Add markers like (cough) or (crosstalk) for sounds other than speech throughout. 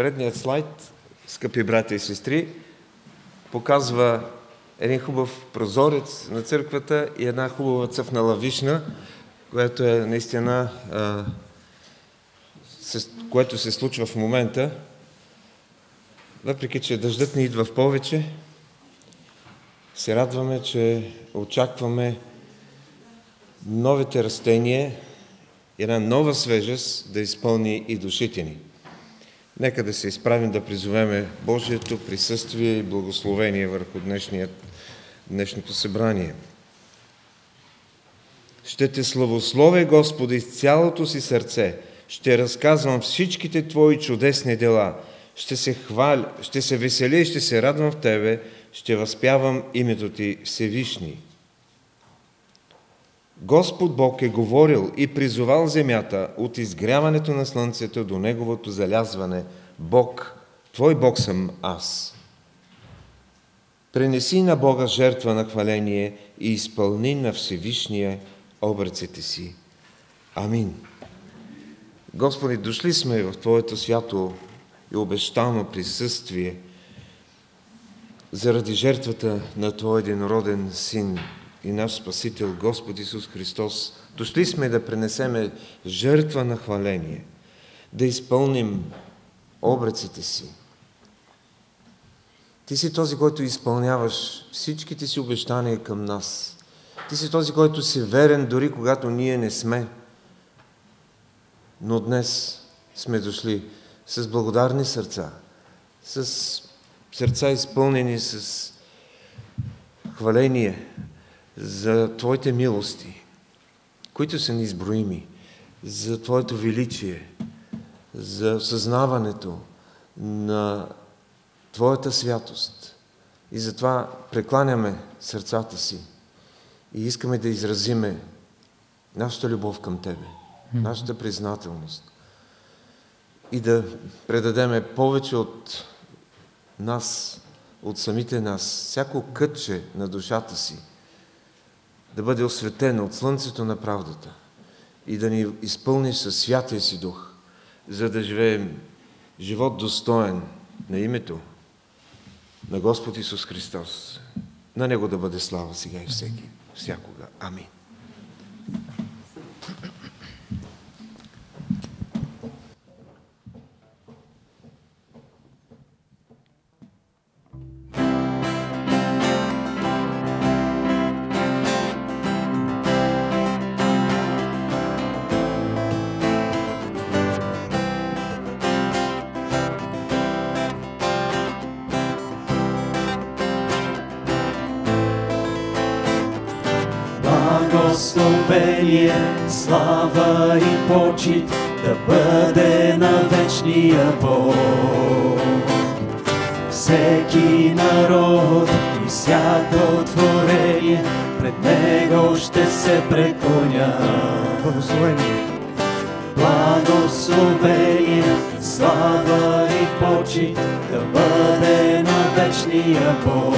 Предният слайд, скъпи брати и сестри, показва един хубав прозорец на църквата и една хубава цъфна лавишна, което е наистина, а, се, което се случва в момента. Въпреки, че дъждът ни идва в повече, се радваме, че очакваме новите растения, една нова свежест да изпълни и душите ни. Нека да се изправим да призовеме Божието присъствие и благословение върху днешният, днешното събрание. Ще те славословя, Господи, с цялото си сърце. Ще разказвам всичките Твои чудесни дела. Ще се хваля, ще се веселя и ще се радвам в Тебе. Ще възпявам името Ти Всевишни. Господ Бог е говорил и призовал земята от изгряването на слънцето до неговото залязване. Бог, Твой Бог съм аз. Пренеси на Бога жертва на хваление и изпълни на Всевишния обръците си. Амин. Господи, дошли сме в Твоето свято и обещано присъствие заради жертвата на Твой единороден Син, и наш Спасител Господ Исус Христос, дошли сме да пренесеме жертва на хваление, да изпълним обръците си. Ти си този, който изпълняваш всичките си обещания към нас. Ти си този, който си верен, дори когато ние не сме. Но днес сме дошли с благодарни сърца, с сърца изпълнени с хваление, за Твоите милости, които са неизброими, за Твоето величие, за осъзнаването на Твоята святост. И затова прекланяме сърцата си и искаме да изразиме нашата любов към Тебе, нашата признателност и да предадеме повече от нас, от самите нас, всяко кътче на душата си – да бъде осветена от слънцето на правдата и да ни изпълни със святия си дух, за да живеем живот достоен на името на Господ Исус Христос. На Него да бъде слава сега и всеки, всякога. Амин. Бог.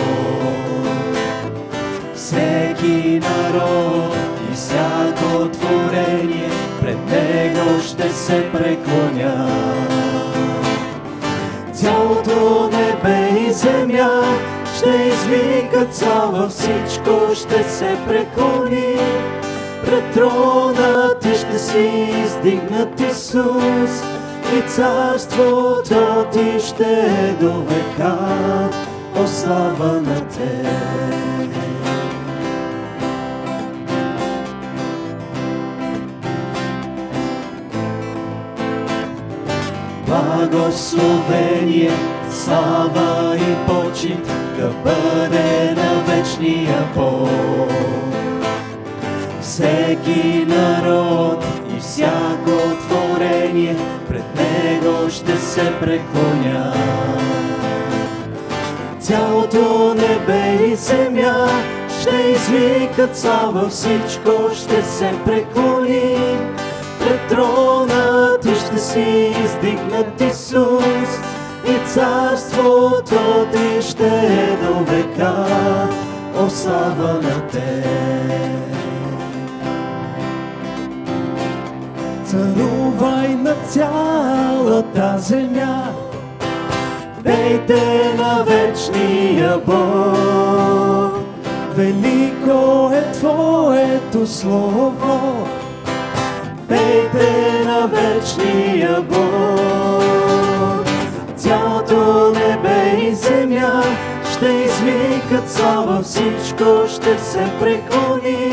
Всеки народ и всяко творение пред Него ще се преклоня. Цялото небе и земя ще извикат слава, всичко ще се преклони. Пред трона ти ще си издигнат Исус извикат слава, всичко ще се преклони вечния Бог. Цялото небе и земя ще извикат слава, всичко ще се преклони.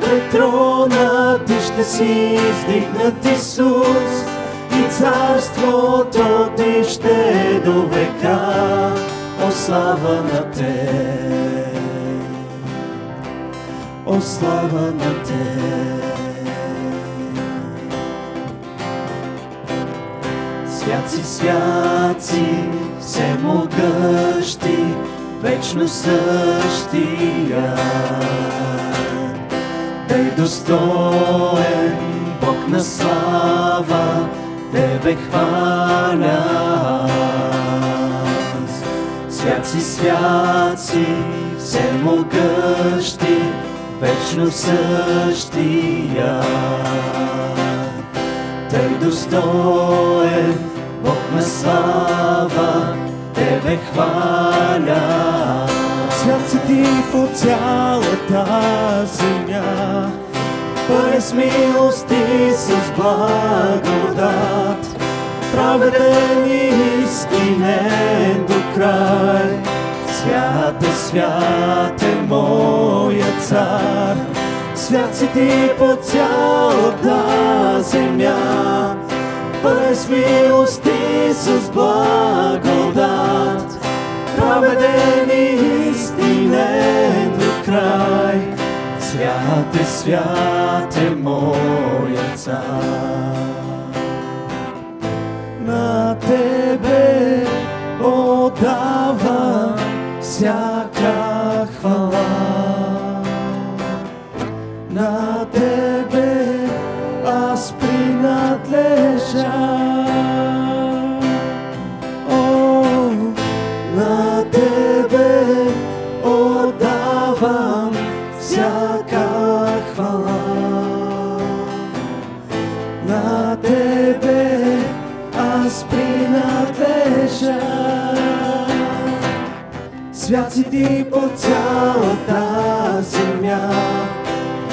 Пред трона ти ще си издигнат Исус и царството ти ще е до века. О, слава на Те! О, слава на Те! Свяци, свяци, всемогъщи, вечно същия. Дай достоен Бог на слава, Тебе хваля аз. Свяци, свяци, всемогъщи, вечно същия. Тъй достоен Бог на слава, Тебе хваля. Свят си ти по цялата земя, пълен с милост и с благодат, праведен и истинен до край. Свят е, свят е моя цар, свят си ти по цялата земя, пълен с милост и с благодат, праведен и истинен до край. Свят е, свят е моя цар. На Тебе отдавам всяка Свят си ти по цялата земя,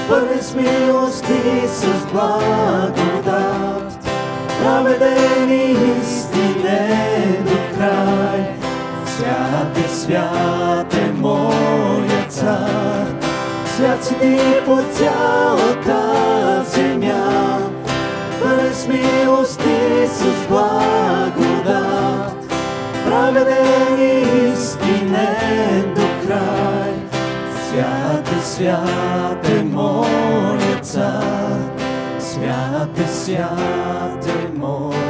пълен с милост и с благодат, праведен и истинен до край. Свят е, свят е моя цар, свят си ти по цялата земя, пълен с милост Свят е, свят е моя цар, свят е, свят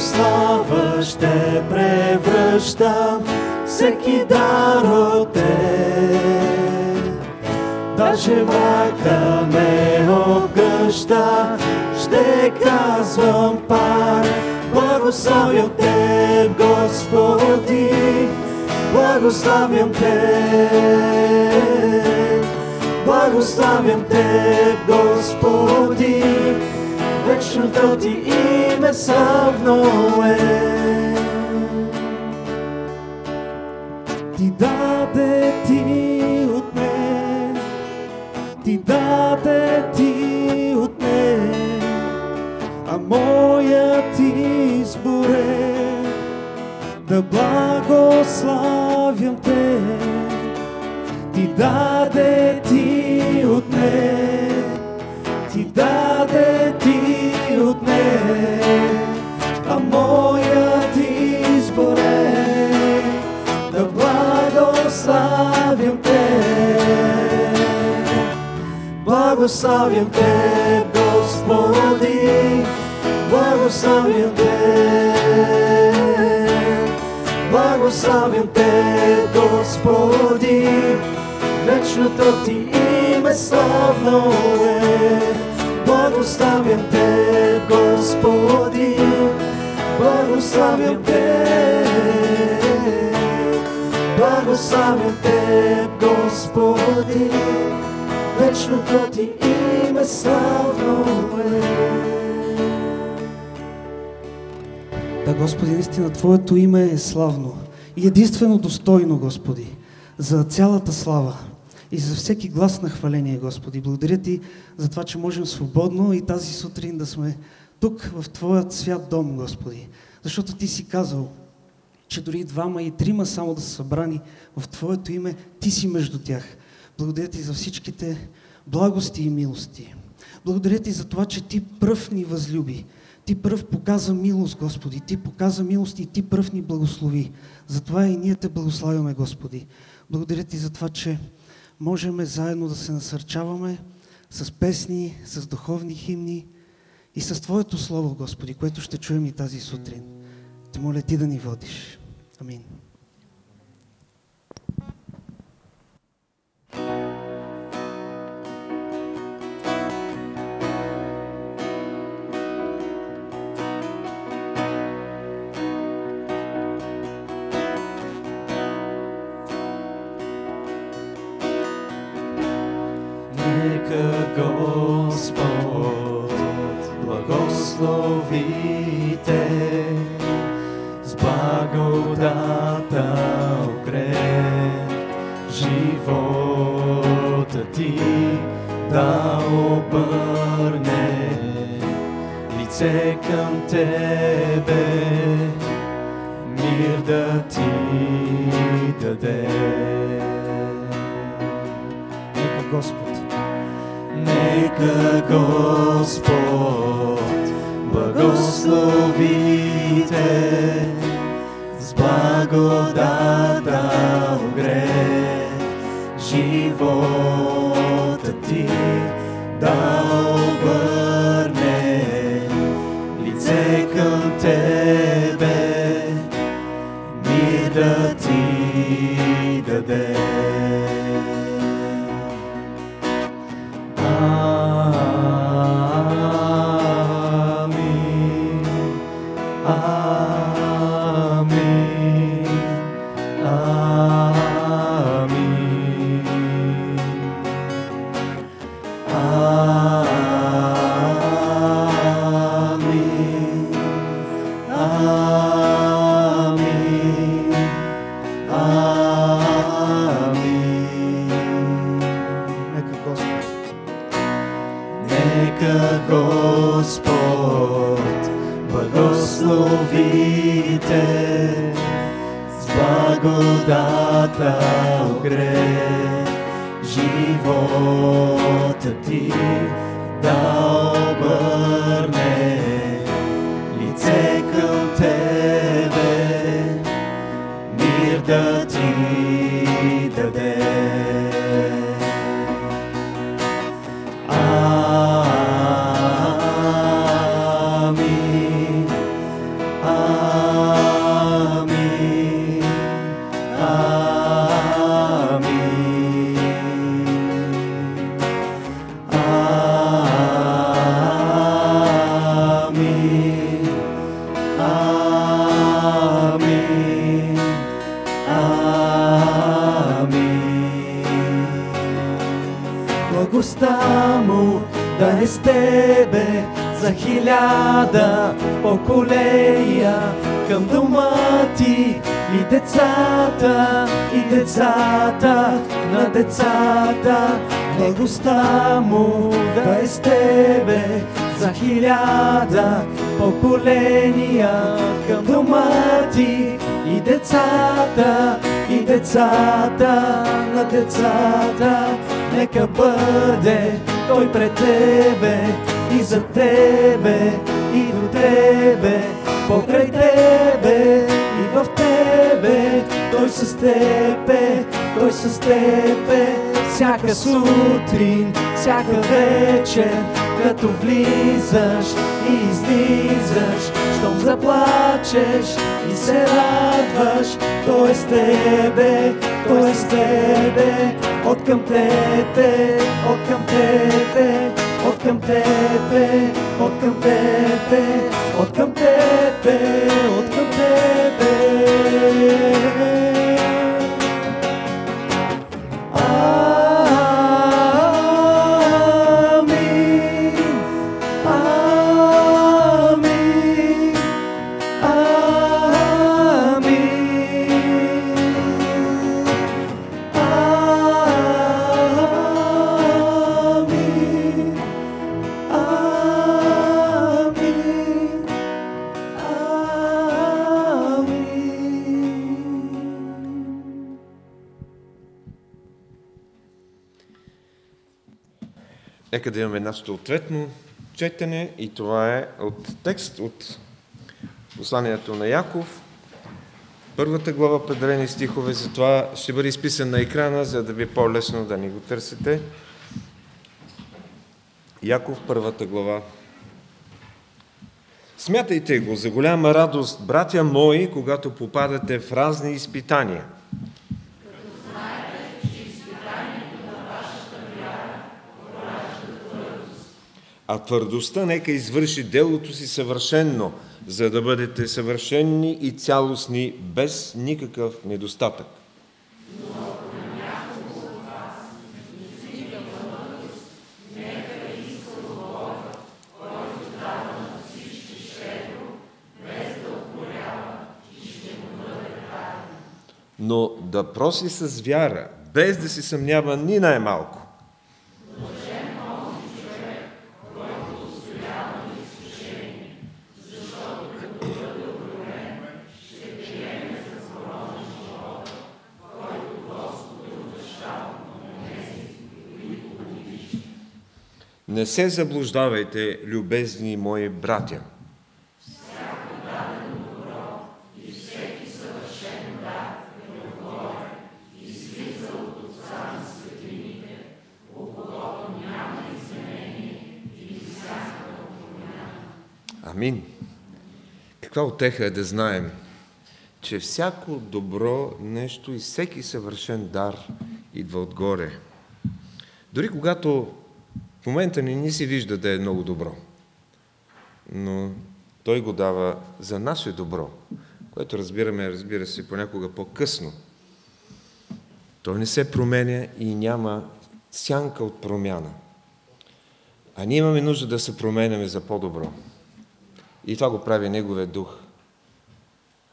В прослава ще превръщам всеки дар от Те. Даже враг да ме обгръща, ще казвам пак, благославям Те, Господи, благославям Те. Благославям Те, Господи, вечното Ти име славно е. Ти даде Ти от мен, Ти даде Ти от мен, а моят избор е да благославям Те. Ти даде Ти от мен, Ти даде Ти от мен, а моят избор е да благославям Те. Благославям Те, Господи, благославям Те. Благославям Те, Господи, вечното Ти име славно е. Благославям Те, Господи, благославям Те. Благославям Те, Господи, вечното Ти име славно е. Да, Господи, наистина Твоето име е славно и единствено достойно, Господи, за цялата слава и за всеки глас на хваление, Господи. Благодаря Ти за това, че можем свободно и тази сутрин да сме тук в Твоят свят дом, Господи. Защото Ти си казал, че дори двама и трима само да са събрани в Твоето име, Ти си между тях. Благодаря Ти за всичките благости и милости. Благодаря Ти за това, че Ти пръв ни възлюби. Ти пръв показа милост, Господи. Ти показа милост и Ти пръв ни благослови. Затова и ние Те благославяме, Господи. Благодаря Ти за това, че можем заедно да се насърчаваме с песни, с духовни химни и с Твоето Слово, Господи, което ще чуем и тази сутрин. Те моля Ти да ни водиш. Амин. Хиляда поколения към дома ти и децата, и децата на децата. Благостта му да е с тебе за хиляда поколения към дома ти и децата, и децата на децата. Нека бъде той пред тебе и за тебе тебе, покрай тебе и в тебе. Той с тебе, той с тебе, всяка сутрин, всяка вечер, като влизаш и излизаш, щом заплачеш и се радваш, той е с тебе, той е с тебе, от към тебе, от към тебе, от към тебе, от Нека да имаме нашето ответно четене и това е от текст от посланието на Яков, първата глава, определени стихове, затова ще бъде изписан на екрана, за да ви е по-лесно да ни го търсите. Яков, първата глава. Смятайте го за голяма радост, братя мои, когато попадате в разни изпитания – а твърдостта нека извърши делото си съвършенно, за да бъдете съвършенни и цялостни, без никакъв недостатък. Но да проси с вяра, без да се съмнява ни най-малко. Се заблуждавайте, любезни мои братя. Амин. Каква отеха е да знаем, че всяко добро нещо и всеки съвършен дар идва отгоре. Дори когато в момента не ни се вижда да е много добро, но Той го дава за наше добро, което разбираме, разбира се, понякога по-късно. Той не се променя и няма сянка от промяна. А ние имаме нужда да се променяме за по-добро. И това го прави Неговия дух.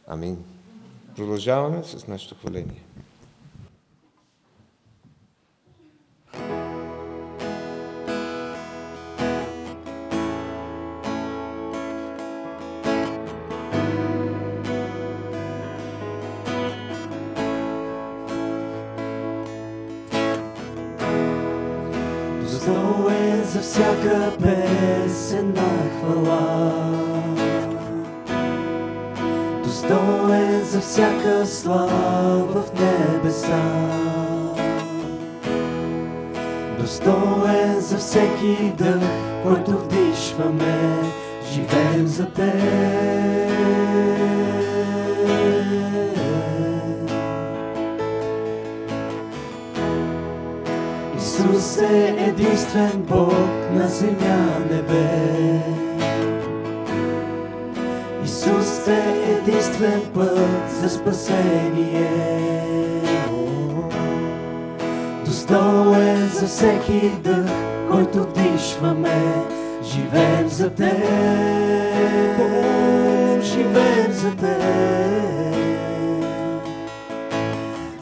Амин. Продължаваме с нашето хваление. Песен на хвала. Достоен за всяка слава в небеса. Достоен за всеки дъх, който вдишваме, живеем за Теб. Е единствен Бог на земя небе. Исус е единствен път за спасение. Достоен за всеки дъх, който вдишваме, живеем за Теб. О, Живеем за Теб.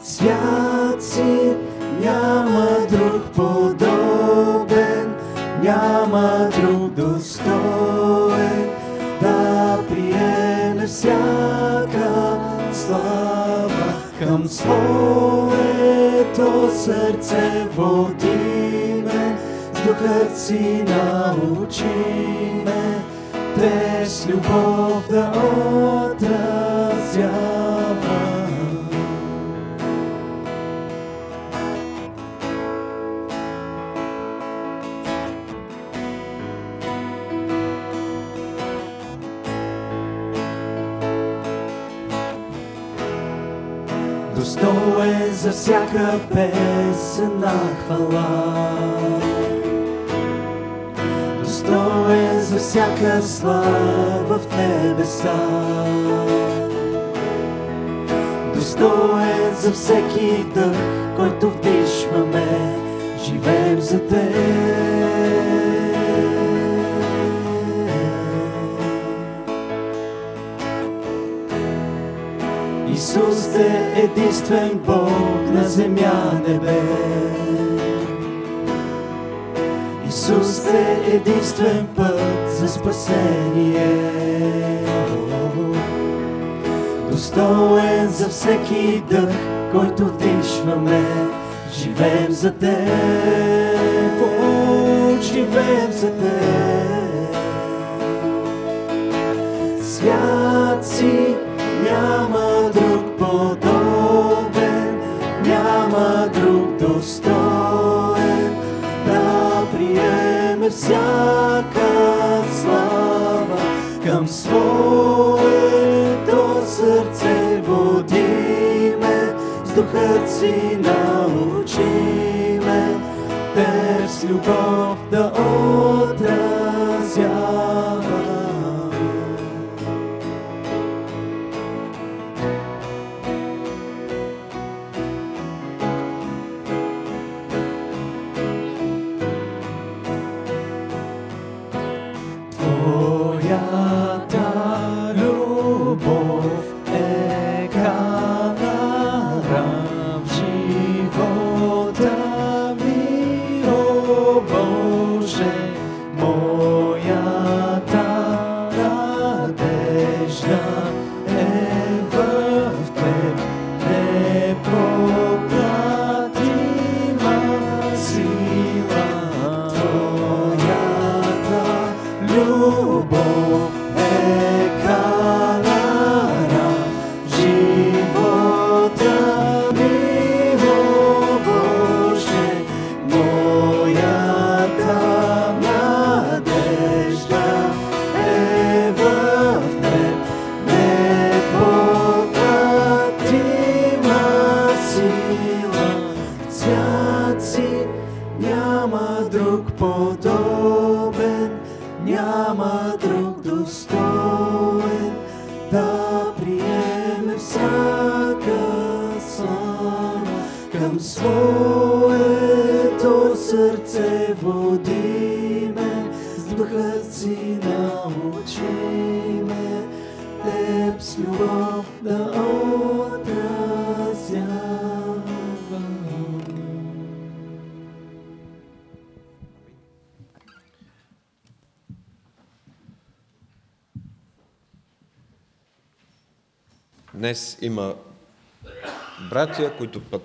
Свят си, няма друг няма друг достоен да приеме всяка слава към своето сърце водиме, с духът си научиме, те с любов да отразява. Всяка песен на хвала. Достоен за всяка слава в небеса. Достоен за всеки дъх, който вдишваме, живеем за Теб. Исус е единствен Бог на земя небе. Исус е единствен път за спасение. Достоен за всеки дъх, който вдишваме, живеем за Теб. О, живеем за Теб. Свят си, няма подобен, няма друг достоен да приеме всяка слава към своето сърце водиме, с духът си научиме, Теб с любов да отразява. Твоята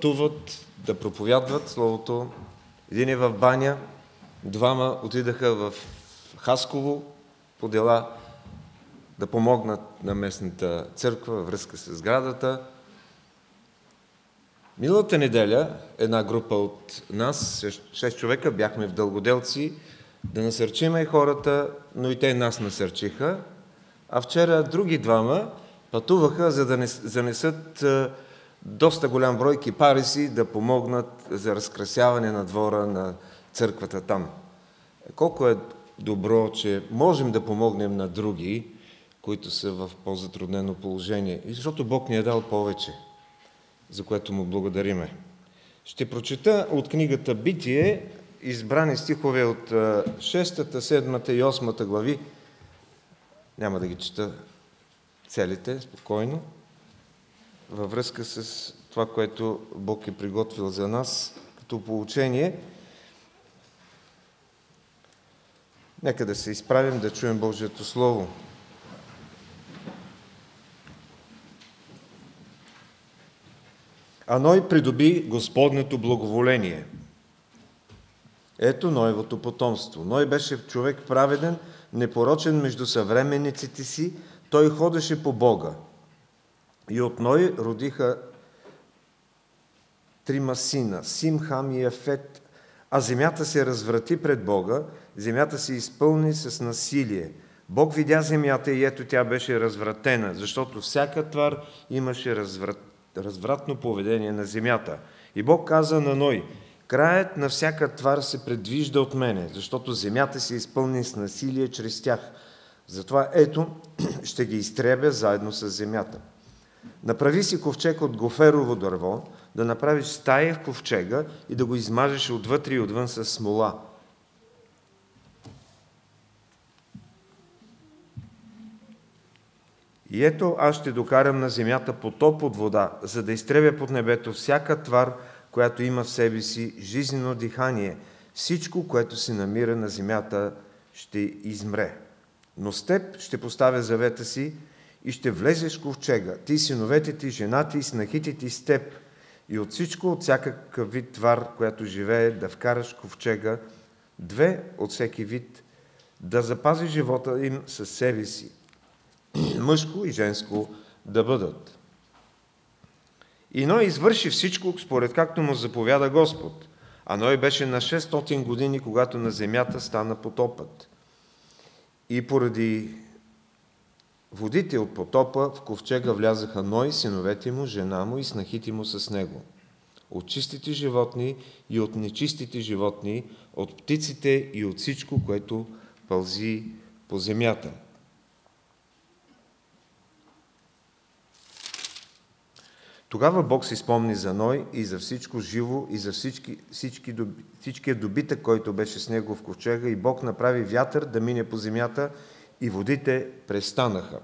пътуват да проповядват Словото. Един е в баня, двама отидаха в Хасково по дела да помогнат на местната църква във връзка с сградата. Миналата неделя една група от нас, 6 човека, бяхме в Дългоделци, да насърчиме хората, но и те нас насърчиха. А вчера други двама пътуваха, за да занесат доста голям брой кипариси да помогнат за разкрасяване на двора на църквата там. Колко е добро, че можем да помогнем на други, които са в по-затруднено положение. И защото Бог ни е дал повече, за което му благодариме. Ще прочета от книгата Битие, избрани стихове от 6, 7 и 8 глави. Няма да ги чета целите, спокойно. Във връзка с това, което Бог е приготвил за нас като получение. Нека да се изправим да чуем Божието Слово. А Ной придоби Господнето благоволение. Ето Ноевото потомство. Ной беше човек праведен, непорочен между съвременниците си, той ходеше по Бога. И от Ной родиха трима сина, Сим, Хам и Ефет, а земята се разврати пред Бога, земята се изпълни с насилие. Бог видя земята и ето тя беше развратена, защото всяка твар имаше разврат, развратно поведение на земята. И Бог каза на Ной, краят на всяка твар се предвижда от мене, защото земята се изпълни с насилие чрез тях. Затова ето, (clears throat) ще ги изтребя заедно с земята. Направи си ковчег от гоферово дърво, да направиш стая в ковчега и да го измажеш отвътре и отвън с смола. И ето аз ще докарам на земята потоп от вода, за да изтребя под небето всяка твар, която има в себе си жизнено дихание. Всичко, което се намира на земята, ще измре. Но с теб ще поставя завета си и ще влезеш в ковчега, ти, синовете ти, жената и снахите ти с теб, и от всичко, от всякакъв вид твар, която живее, да вкараш ковчега, две от всеки вид, да запази живота им със себе си. (clears throat) Мъжко и женско да бъдат. И Ной извърши всичко, според както му заповяда Господ. А Ной беше на 600 години, когато на земята стана потопът. И поради водите от потопа в ковчега влязаха Ной, синовете му, жена му и снахите му с него. От чистите животни и от нечистите животни, от птиците и от всичко, което пълзи по земята. Тогава Бог се спомни за Ной и за всичко живо и за всички, всички, всичкия добитък, който беше с него в ковчега и Бог направи вятър да мине по земята и водите престанаха.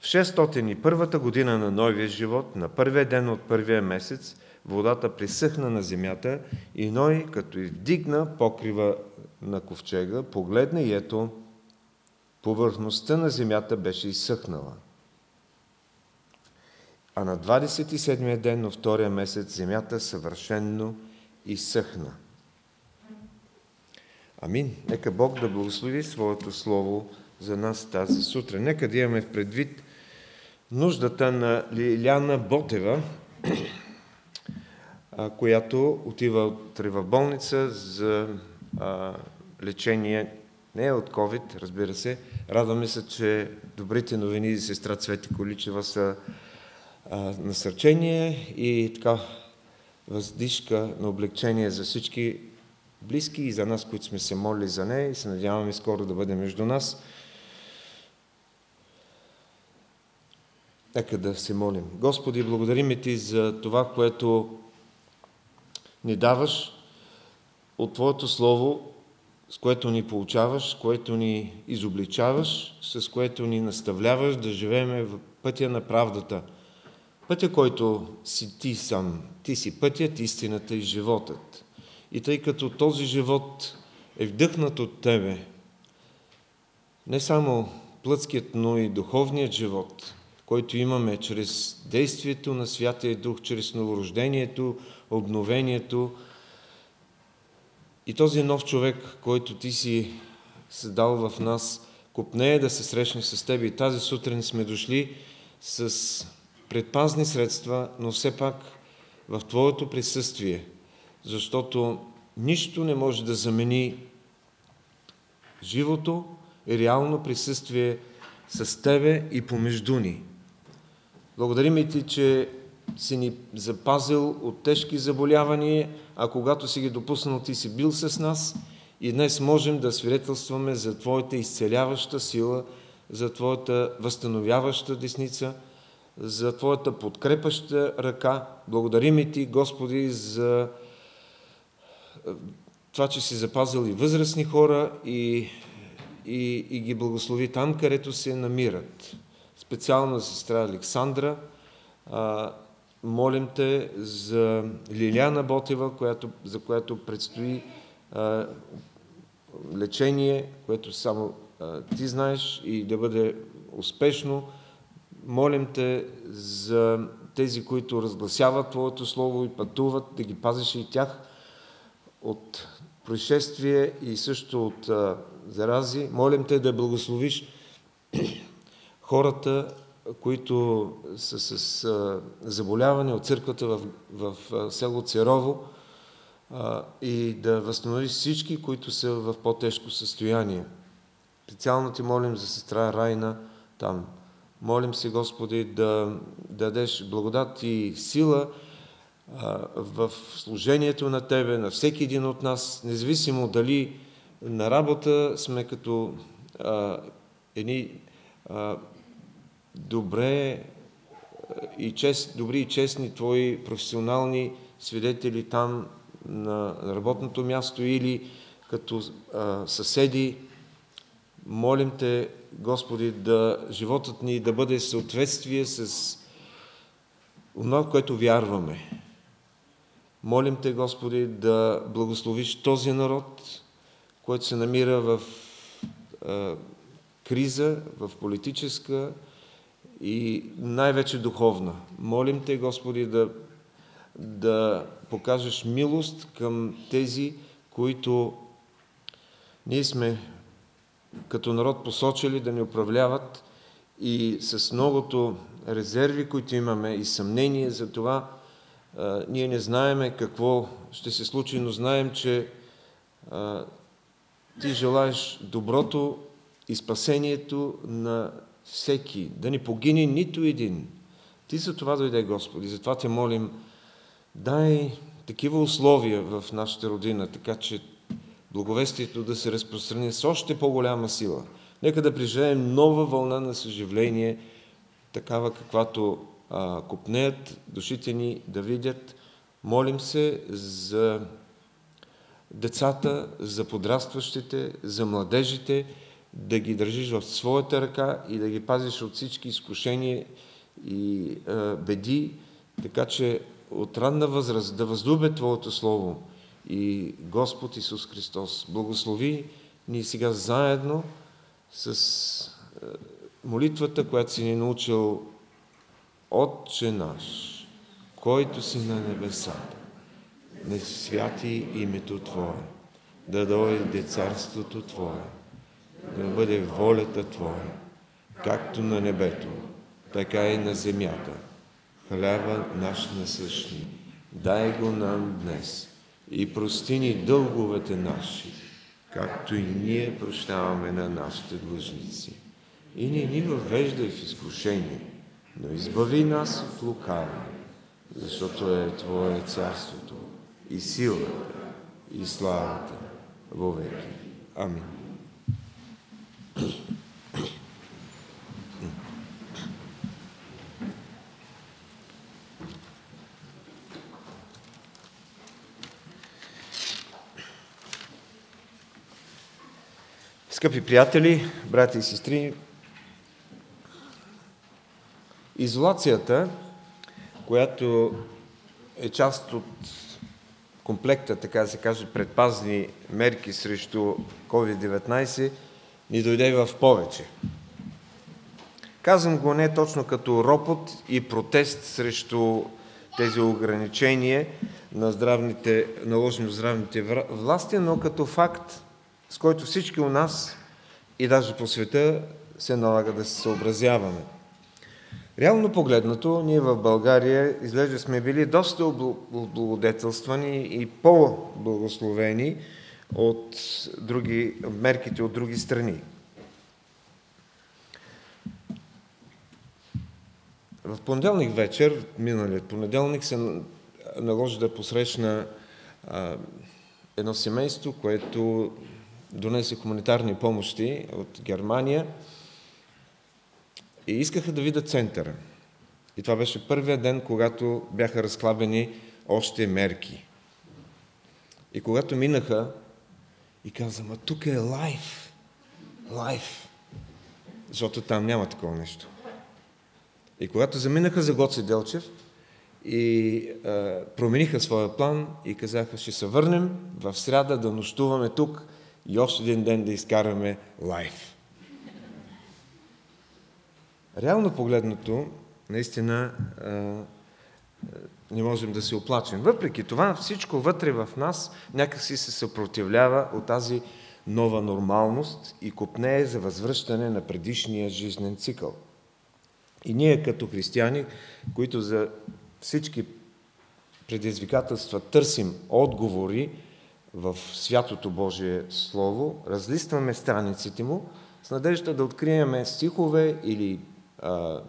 В 601 година на новия живот, на първия ден от първия месец, водата присъхна на земята и Ной, като издигна покрива на ковчега, погледна и ето, повърхността на земята беше изсъхнала. А на 27-я ден на втория месец земята съвършенно изсъхна. Амин. Нека Бог да благослови Своето Слово за нас тази сутрин. Нека да имаме в предвид нуждата на Лиляна Ботева, която отива утре в болница за лечение не от COVID, разбира се. Радваме се, че добрите новини за сестра Цвети Количева са насърчение и така въздишка на облегчение за всички близки и за нас, които сме се молили за нея и се надяваме скоро да бъде между нас. Нека да се молим. Господи, благодариме Ти за това, което ни даваш от Твоето Слово, с което ни получаваш, което ни изобличаваш, с което ни наставляваш да живеем в пътя на правдата. Пътя, който си Ти сам. Ти си пътят, истината и животът. И тъй като този живот е вдъхнат от Тебе, не само плътският, но и духовният живот, който имаме чрез действието на Святия Дух, чрез новорождението, обновението. И този нов човек, който ти си създал в нас, купнее да се срещне с теб. И тази сутрин сме дошли с предпазни средства, но все пак в Твоето присъствие, защото нищо не може да замени живото и реално присъствие с Тебе и помежду ни. Благодарим Ти, че си ни запазил от тежки заболявания, а когато си ги допуснал, Ти си бил с нас и днес можем да свидетелстваме за Твоята изцеляваща сила, за Твоята възстановяваща десница, за Твоята подкрепаща ръка. Благодарим Ти, Господи, за това, че си запазил и възрастни хора и, и, и ги благослови там, където се намират. Специално сестра Александра, а, молим те за Лиляна Ботева, която, за която предстои а, лечение, което само а, ти знаеш и да бъде успешно. Молим те за тези, които разгласяват Твоето Слово и пътуват, да ги пазиш и тях от происшествие и също от зарази. Молим те да благословиш (clears throat) хората, които са с заболяване от църквата в, в село Церово и да възстановиш всички, които са в по-тежко състояние. Специално ти молим за сестра Райна там. Молим се, Господи, да дадеш благодат и сила, в служението на Тебе, на всеки един от нас, независимо дали на работа сме като а, едни а, добре и чест, добри и честни Твои професионални свидетели там на работното място или като а, съседи. Молим Те, Господи, да животът ни да бъде в съответствие с това, което вярваме Молим Те, Господи, да благословиш този народ, който се намира в криза, в политическа и най-вече духовна. Молим Те, Господи, да, да покажеш милост към тези, които ние сме като народ посочили да ни управляват и с многото резерви, които имаме и съмнение за това, ние не знаеме какво ще се случи, но знаем, че ти желаеш доброто и спасението на всеки, да не погине нито един. Ти за това дойде, Господи, затова те молим, дай такива условия в нашата родина, така че благовестието да се разпространи с още по-голяма сила. Нека да преживеем нова вълна на съживление, такава каквато а, купнеят душите ни да видят. Молим се за децата, за подрастващите, за младежите, да ги държиш в своята ръка и да ги пазиш от всички изкушения и а, беди, така че от ранна възраст да възлюбят Твоето Слово и Господ Исус Христос. Благослови ни сега заедно с молитвата, която си ни научил Отче наш, който си на небесата, не святи името Твое, да дойде царството Твое, да бъде волята Твоя, както на небето, така и на земята. Хляба наш насъщни, дай го нам днес и прости ни дълговете наши, както и ние прощаваме на нашите длъжници. И не ни въвеждай в изкушение, но избави нас от лукави, защото е Твое царството и силата и славата веки. Амин. Скъпи приятели, брати и сестри, Изолацията, която е част от комплекта, така да се каже, предпазни мерки срещу COVID-19, ни дойде в повече. Казвам го не точно като ропот и протест срещу тези ограничения на здравните, наложени от здравните власти, но като факт, с който всички у нас и даже по света се налага да се съобразяваме. Реално погледнато, ние в България изглежда сме били доста облагодетелствани и по-благословени от други, мерките от други страни. В понеделник вечер, миналият понеделник, се наложи да посрещна а, едно семейство, което донесе хуманитарни помощи от Германия и искаха да видят центъра. И това беше първия ден, когато бяха разклабени още мерки. И когато минаха и каза, ма тук е лайф. Лайф. Защото там няма такова нещо. И когато заминаха за Гоце Делчев и а, промениха своя план и казаха, ще се върнем в сряда да нощуваме тук и още един ден да изкараме лайф. Реално погледнато, наистина не можем да се оплачем. Въпреки това, всичко вътре в нас някакси се съпротивлява от тази нова нормалност и копнее за възвръщане на предишния жизнен цикъл. И ние като християни, които за всички предизвикателства търсим отговори в святото Божие Слово, разлистваме страниците му с надежда да откриеме стихове или а,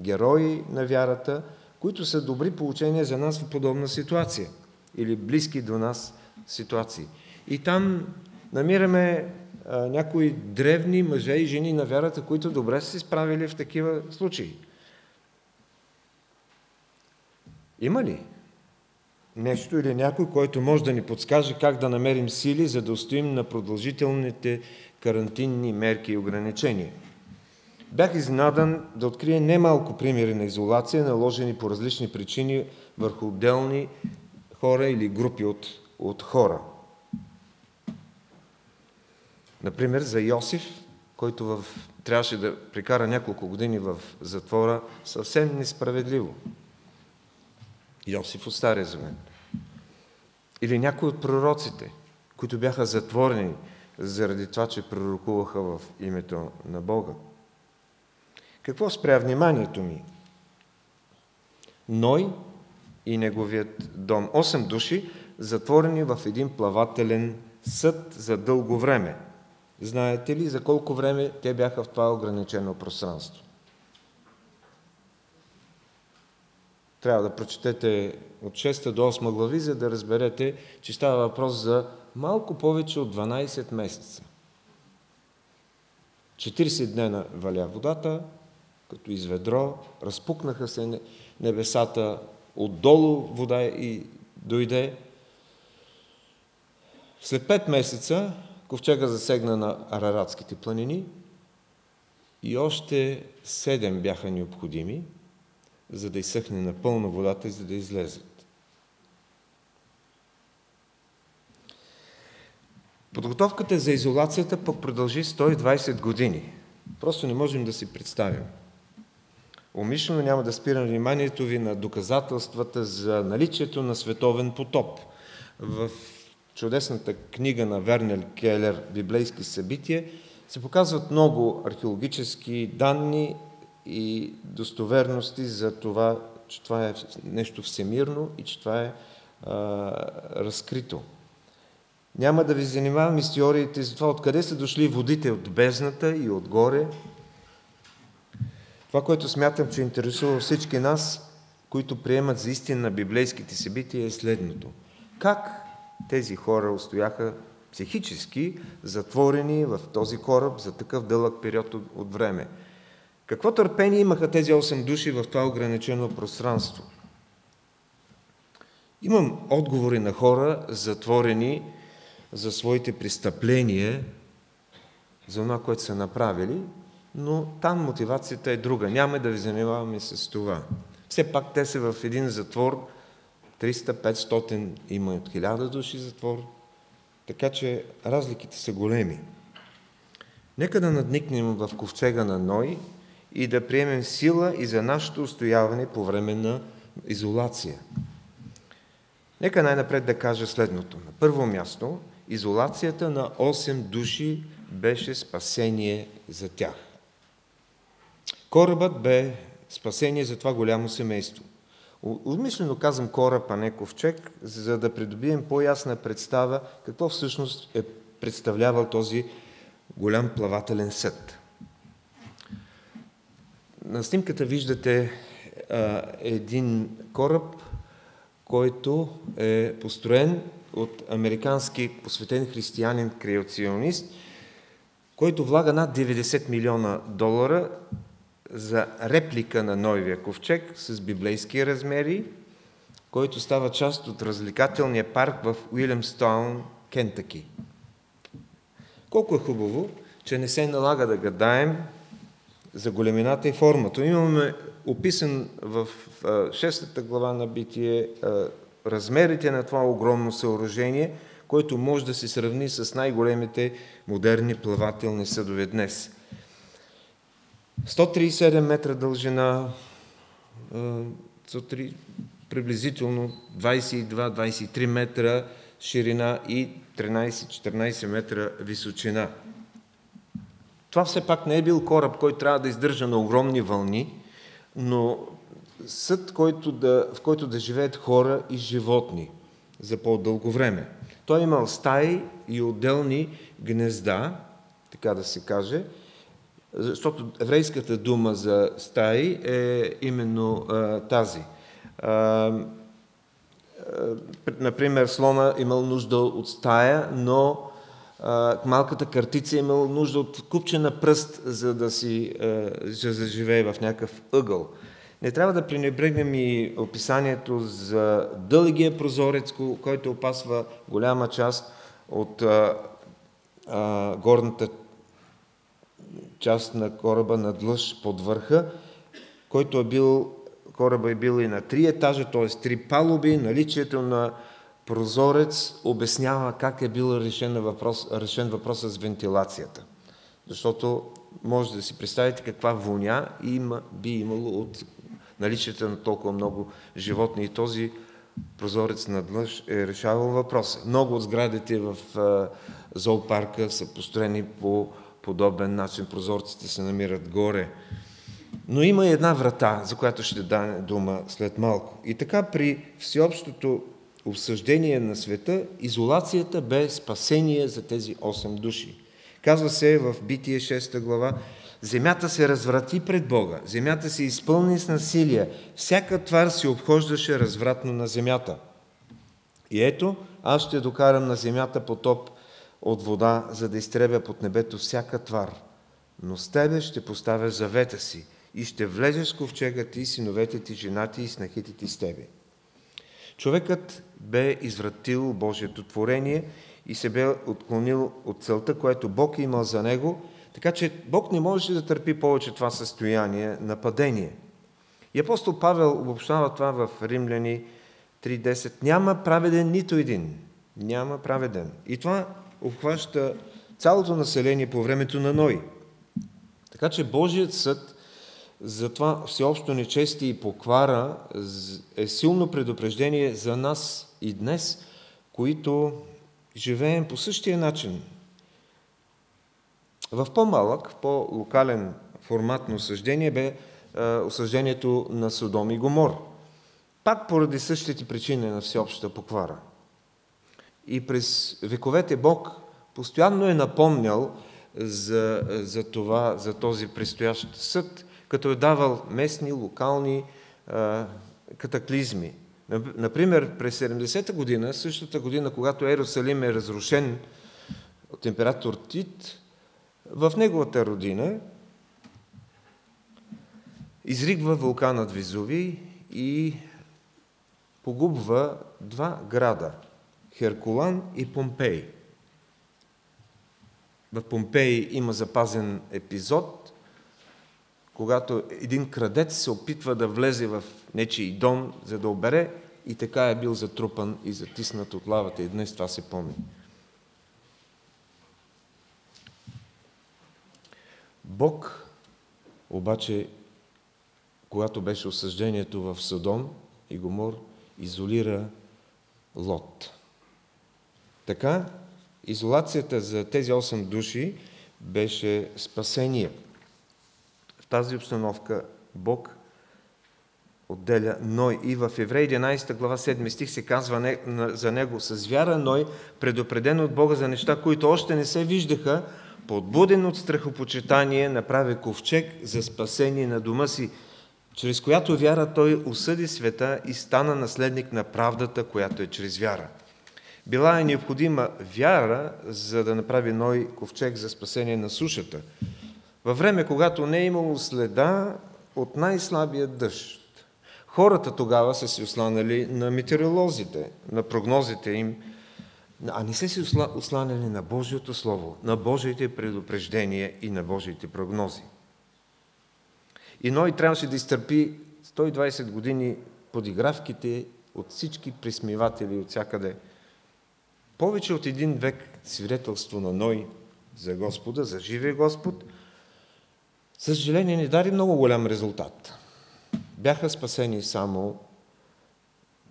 герои на вярата, които са добри получения за нас в подобна ситуация или близки до нас ситуации. И там намираме а, някои древни мъже и жени на вярата, които добре са се справили в такива случаи. Има ли нещо или някой, който може да ни подскаже как да намерим сили, за да устоим на продължителните карантинни мерки и ограничения? Бях изненадан да открия немалко примери на изолация, наложени по различни причини върху отделни хора или групи от, от хора. Например, за Йосиф, който в, трябваше да прекара няколко години в затвора, съвсем несправедливо. Йосиф от Стария Завет. Или някои от пророците, които бяха затворени заради това, че пророкуваха в името на Бога. Какво спря вниманието ми? Ной и неговият дом. Осем души, затворени в един плавателен съд за дълго време. Знаете ли за колко време те бяха в това ограничено пространство? Трябва да прочетете от 6 до 8 глави, за да разберете, че става въпрос за малко повече от 12 месеца. 40 днена валя водата, като изведро, разпукнаха се небесата, отдолу вода и дойде. След пет месеца ковчега засегна на Араратските планини и още седем бяха необходими, за да изсъхне напълно водата и за да излезат. Подготовката за изолацията пък продължи 120 години. Просто не можем да си представим. Умишлено няма да спирам вниманието ви на доказателствата за наличието на световен потоп. В чудесната книга на Вернер Келер «Библейски събития» се показват много археологически данни и достоверности за това, че това е нещо всемирно и че това е а, разкрито. Няма да ви занимавам с теориите за това откъде са дошли водите от бездната и отгоре, това, което смятам, че интересува всички нас, които приемат за истина библейските събития, е следното. Как тези хора устояха психически затворени в този кораб за такъв дълъг период от, от време? Какво търпение имаха тези 8 души в това ограничено пространство? Имам отговори на хора, затворени за своите престъпления, за това, което са направили, но там мотивацията е друга. Няма да ви занимаваме с това. Все пак те са в един затвор, 300-500 има от 1000 души затвор, така че разликите са големи. Нека да надникнем в ковчега на Ной и да приемем сила и за нашето устояване по време на изолация. Нека най-напред да кажа следното. На първо място, изолацията на 8 души беше спасение за тях. Корабът бе спасение за това голямо семейство. Умишлено казвам кораб, а не ковчег, за да придобием по-ясна представа какво всъщност е представлявал този голям плавателен съд. На снимката виждате а, един кораб, който е построен от американски посветен християнин креационист, който влага над 90 милиона долара за реплика на Нойвия ковчег с библейски размери, който става част от развлекателния парк в Уилямстаун, Кентъки. Колко е хубаво, че не се налага да гадаем за големината и формата. Имаме описан в шестата глава на Битие размерите на това огромно съоръжение, което може да се сравни с най-големите модерни плавателни съдове днес. 137 метра дължина, приблизително 22-23 метра ширина и 13-14 метра височина. Това все пак не е бил кораб, който трябва да издържа на огромни вълни, но съд, който да, в който да живеят хора и животни за по-дълго време. Той е имал стаи и отделни гнезда, така да се каже, защото еврейската дума за стаи е именно а, тази. А, например, слона имал нужда от стая, но а, малката картица имал нужда от купче на пръст, за да си за да живее в някакъв ъгъл. Не трябва да пренебрегнем и описанието за дългия прозорец, който опасва голяма част от а, а, горната част на кораба надлъж под върха, който е бил, кораба е бил и на три етажа, т.е. три палуби, наличието на прозорец обяснява как е бил решен, въпрос, решен въпроса с вентилацията. Защото може да си представите каква воня има, би имало от наличието на толкова много животни. И този прозорец надлъж е решавал въпроса. Много от сградите в зоопарка са построени по подобен начин. Прозорците се намират горе. Но има една врата, за която ще даде дума след малко. И така при всеобщото обсъждение на света, изолацията бе спасение за тези 8 души. Казва се в Битие 6 глава, Земята се разврати пред Бога, земята се изпълни с насилие, всяка твар се обхождаше развратно на земята. И ето, аз ще докарам на земята потоп от вода, за да изтребя под небето всяка твар. Но с тебе ще поставя завета си и ще влезеш с ковчега ти, синовете ти, женати и снахите ти с тебе. Човекът бе извратил Божието творение и се бе отклонил от целта, което Бог е имал за него, така че Бог не можеше да търпи повече това състояние на падение. И апостол Павел обобщава това в Римляни 3.10. Няма праведен нито един. Няма праведен. И това обхваща цялото население по времето на Ной. Така че Божият съд за това всеобщо нечестие и поквара е силно предупреждение за нас и днес, които живеем по същия начин. В по-малък, по-локален формат на осъждение бе осъждението на Содом и Гомор. Пак поради същите причини на всеобщата поквара. И през вековете Бог постоянно е напомнял за, за това, за този предстоящ съд, като е давал местни, локални а, катаклизми. Например, през 70-та година, същата година, когато Ерусалим е разрушен от император Тит, в неговата родина изригва вулканът Везувий и погубва два града – Херкулан и Помпей. В Помпей има запазен епизод, когато един крадец се опитва да влезе в нечий дом, за да обере и така е бил затрупан и затиснат от лавата и днес това се помни. Бог Обаче, когато беше осъждението в Содом и Гомор, изолира Лот. Така, изолацията за тези 8 души беше спасение. В тази обстановка Бог отделя Ной. И в Еврей 11 глава 7 стих се казва за него с вяра Ной, предупреден от Бога за неща, които още не се виждаха, подбуден от страхопочитание, направи ковчег за спасение на дома си, чрез която вяра той осъди света и стана наследник на правдата, която е чрез вяра. Била е необходима вяра, за да направи Ной ковчег за спасение на сушата. Във време, когато не е имало следа от най-слабия дъжд, хората тогава са се осланали на метеоролозите, на прогнозите им, а не са се осланяли на Божието Слово, на Божиите предупреждения и на Божиите прогнози. И Ной трябваше да изтърпи 120 години подигравките от всички присмиватели от всякъде. Повече от един век свидетелство на Ной за Господа, за живия Господ, съжаление не даде много голям резултат. Бяха спасени само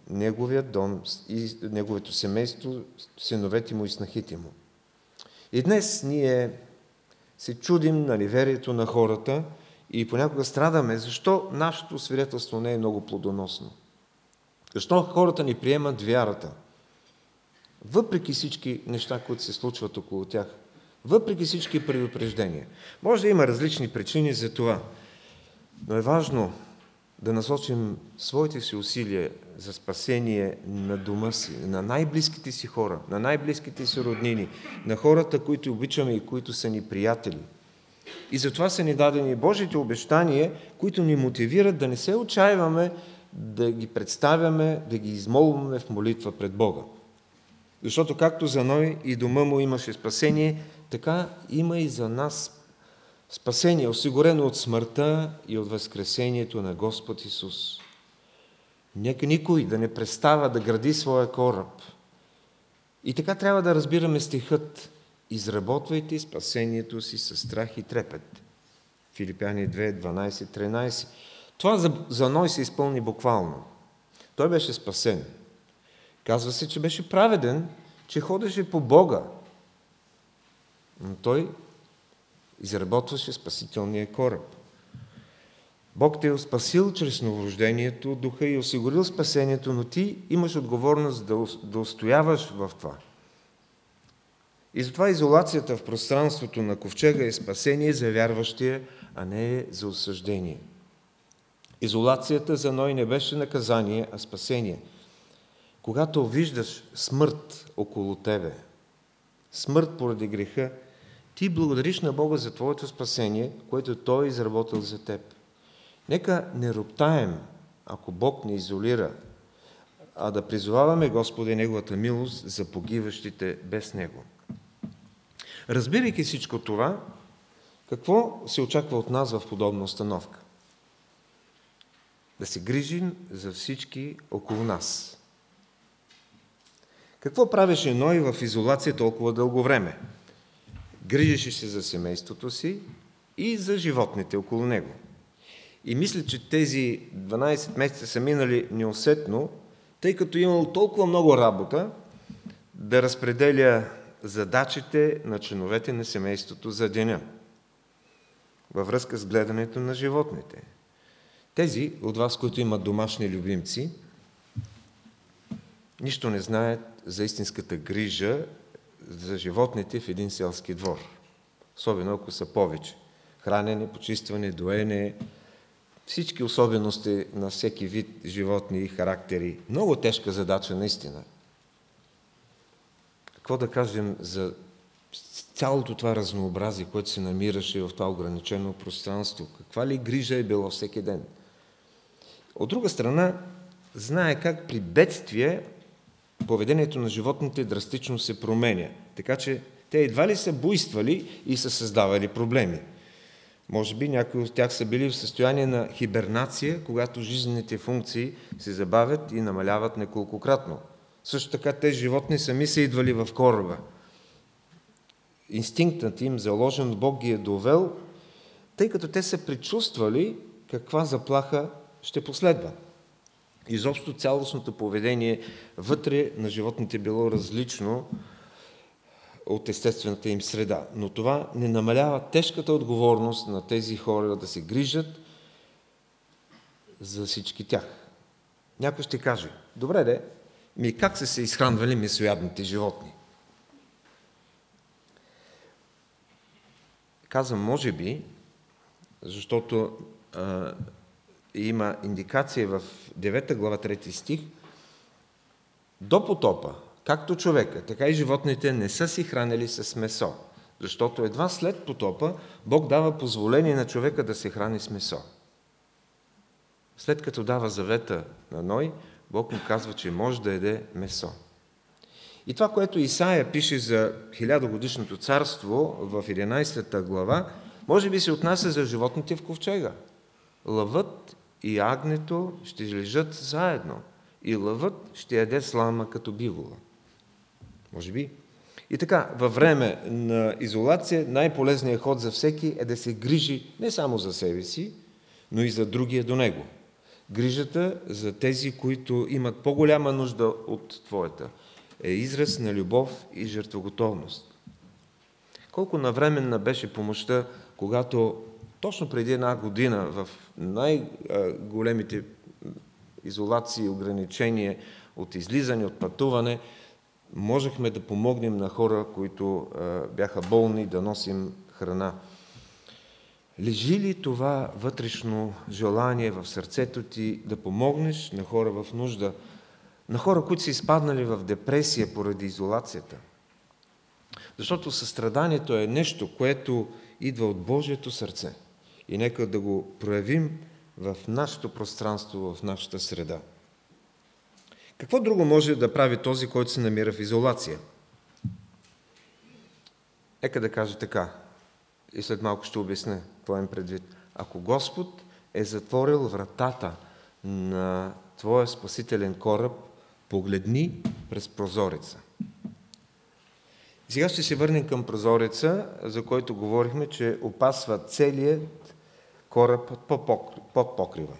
неговият дом и неговото семейство, синовете му и снахите му. И днес ние се чудим на неверието на хората и понякога страдаме, защо нашето свидетелство не е много плодоносно. Защо хората ни приемат вярата? Въпреки всички неща, които се случват около тях, въпреки всички предупреждения. Може да има различни причини за това, но е важно да насочим своите си усилия за спасение на дома си, на най-близките си хора, на най-близките си роднини, на хората, които обичаме и които са ни приятели. И затова са ни дадени Божите обещания, които ни мотивират да не се отчаиваме, да ги представяме, да ги измолваме в молитва пред Бога. Защото както за Ной и дома му имаше спасение, така има и за нас Спасение, осигурено от смъртта и от възкресението на Господ Исус. Нека никой да не престава да гради своя кораб. И така трябва да разбираме стихът. Изработвайте спасението си със страх и трепет. Филипяни 2, 12, 13. Това за, за Ной се изпълни буквално. Той беше спасен. Казва се, че беше праведен, че ходеше по Бога. Но той изработваше спасителния кораб. Бог те е спасил чрез новорождението духа и осигурил спасението, но ти имаш отговорност да, да устояваш в това. И затова изолацията в пространството на ковчега е спасение за вярващия, а не е за осъждение. Изолацията за Ной не беше наказание, а спасение. Когато виждаш смърт около тебе, смърт поради греха, ти благодариш на Бога за твоето спасение, което Той е изработил за теб. Нека не роптаем, ако Бог не изолира, а да призоваваме Господи Неговата милост за погиващите без Него. Разбирайки всичко това, какво се очаква от нас в подобна установка? Да се грижим за всички около нас. Какво правеше Ной в изолация толкова дълго време? Грижеше се за семейството си и за животните около него. И мисля, че тези 12 месеца са минали неусетно, тъй като имал толкова много работа да разпределя задачите на членовете на семейството за деня във връзка с гледането на животните. Тези от вас, които имат домашни любимци, нищо не знаят за истинската грижа за животните в един селски двор. Особено ако са повече. Хранене, почистване, доене, всички особености на всеки вид животни и характери. Много тежка задача, наистина. Какво да кажем за цялото това разнообразие, което се намираше в това ограничено пространство? Каква ли грижа е било всеки ден? От друга страна, знае как при бедствие поведението на животните драстично се променя. Така че те едва ли са буйствали и са създавали проблеми. Може би някои от тях са били в състояние на хибернация, когато жизнените функции се забавят и намаляват неколкократно. Също така тези животни сами са идвали в кораба. Инстинктът им, заложен Бог, ги е довел тъй като те са предчувствали каква заплаха ще последва. Изобщо цялостното поведение вътре на животните било различно от естествената им среда. Но това не намалява тежката отговорност на тези хора да се грижат за всички тях. Някой ще каже, добре де, ми как са се изхранвали месоядните животни? Казвам, може би, защото а, има индикация в 9 глава 3 стих, до потопа, както човека, така и животните не са си хранили с месо. Защото едва след потопа Бог дава позволение на човека да се храни с месо. След като дава завета на Ной, Бог му казва, че може да еде месо. И това, което Исаия пише за хилядогодишното царство в 11 глава, може би се отнася за животните в ковчега. Лъвът и агнето ще лежат заедно и лъвът ще яде слама като бивола. Може би. И така, във време на изолация най-полезният ход за всеки е да се грижи не само за себе си, но и за другия до него. Грижата за тези, които имат по-голяма нужда от твоята, е израз на любов и жертвоготовност. Колко навременна беше помощта, когато точно преди една година в най-големите изолации ограничения от излизане, от пътуване, можехме да помогнем на хора, които бяха болни, да носим храна. Лежи ли това вътрешно желание в сърцето ти да помогнеш на хора в нужда, на хора, които са изпаднали в депресия поради изолацията? Защото състраданието е нещо, което идва от Божието сърце. И нека да го проявим в нашето пространство, в нашата среда. Какво друго може да прави този, който се намира в изолация? Ека да кажа така, и след малко ще обясня какво им предвид. Ако Господ е затворил вратата на твоя спасителен кораб, погледни през прозореца. Сега ще се върнем към прозореца, за който говорихме, че опасва целият кораб под покрива.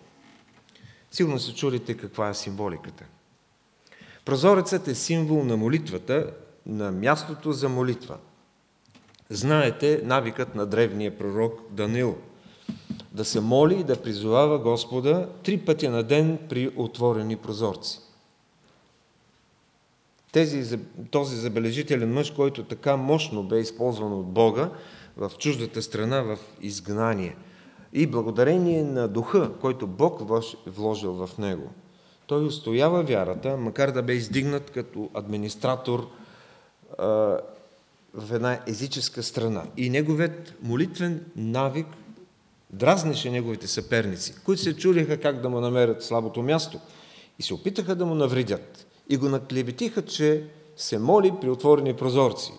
Сигурно се чудите каква е символиката. Прозорецът е символ на молитвата, на мястото за молитва. Знаете навикът на древния пророк Данил да се моли и да призовава Господа три пъти на ден при отворени прозорци. Тези, този забележителен мъж, който така мощно бе използван от Бога в чуждата страна, в изгнание. И благодарение на духа, който Бог вложил в него – той устоява вярата, макар да бе издигнат като администратор в една езическа страна. И неговият молитвен навик дразнеше неговите съперници, които се чудиха как да му намерят слабото място и се опитаха да му навредят. И го наклеветиха, че се моли при отворени прозорци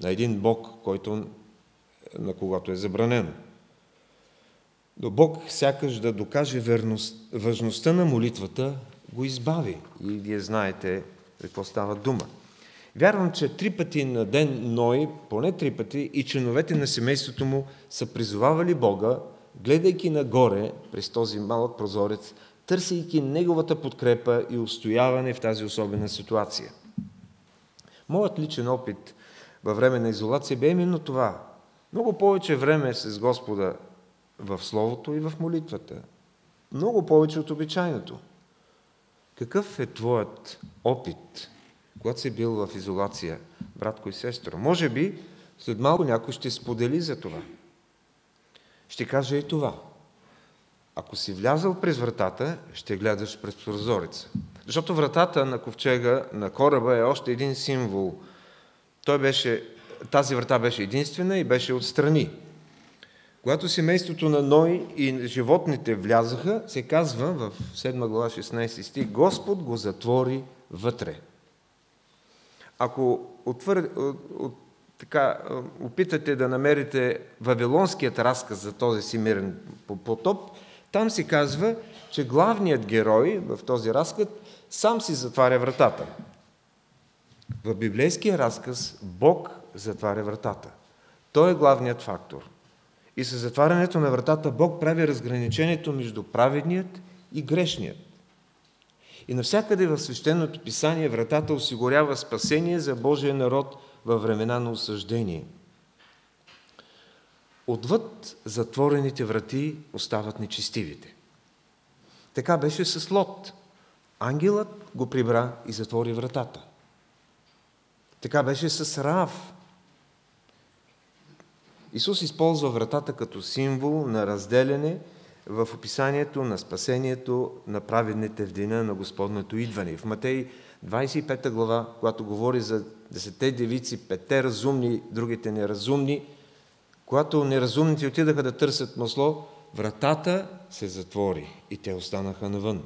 на един Бог, който, на когато е забранено. Но Бог сякаш да докаже верност, важността на молитвата го избави. И вие знаете какво става дума. Вярвам, че три пъти на ден Ной, поне три пъти, и членовете на семейството му са призовавали Бога, гледайки нагоре през този малък прозорец, търсейки Неговата подкрепа и устояване в тази особена ситуация. Моят личен опит във време на изолация бе именно това. Много повече време с Господа в Словото и в молитвата. Много повече от обичайното. Какъв е твоят опит, когато си бил в изолация, братко и сестро? Може би след малко някой ще сподели за това. Ще каже и това. Ако си влязал през вратата, ще гледаш през прозореца. Защото вратата на ковчега, на кораба е още един символ. Той беше, тази врата беше единствена и беше отстрани. Когато семейството на Ной и животните влязаха, се казва в 7 глава 16 стих, Господ го затвори вътре. Ако отвър... от, така, опитате да намерите вавилонският разказ за този си мирен потоп, там се казва, че главният герой в този разказ сам си затваря вратата. В библейския разказ Бог затваря вратата. Той е главният фактор – И с затварянето на вратата Бог прави разграничението между праведният и грешният. И навсякъде в свещеното писание вратата осигурява спасение за Божия народ във времена на осъждение. Отвъд затворените врати остават нечестивите. Така беше с Лот. Ангелът го прибра и затвори вратата. Така беше с Раав. Исус използва вратата като символ на разделяне в описанието на спасението на праведните в деня на Господното идване. В Матей 25 глава, когато говори за десете девици, петте разумни, другите неразумни, когато неразумните отидаха да търсят масло, вратата се затвори и те останаха навън.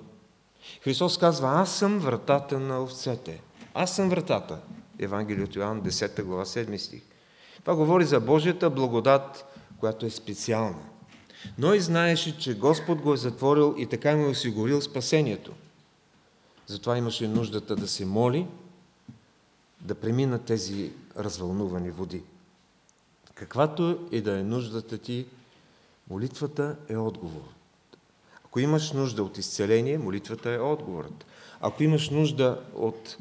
Христос казва, аз съм вратата на овцете. Аз съм вратата. Евангелие от Йоанн, 10 глава, 7 стих. Това говори за Божията благодат, която е специална. Но и знаеше, че Господ го е затворил и така му е осигурил спасението. Затова имаше нуждата да се моли, да преминат тези развълнувани води. Каквато и да е нуждата ти, молитвата е отговор. Ако имаш нужда от изцеление, молитвата е отговорът. Ако имаш нужда от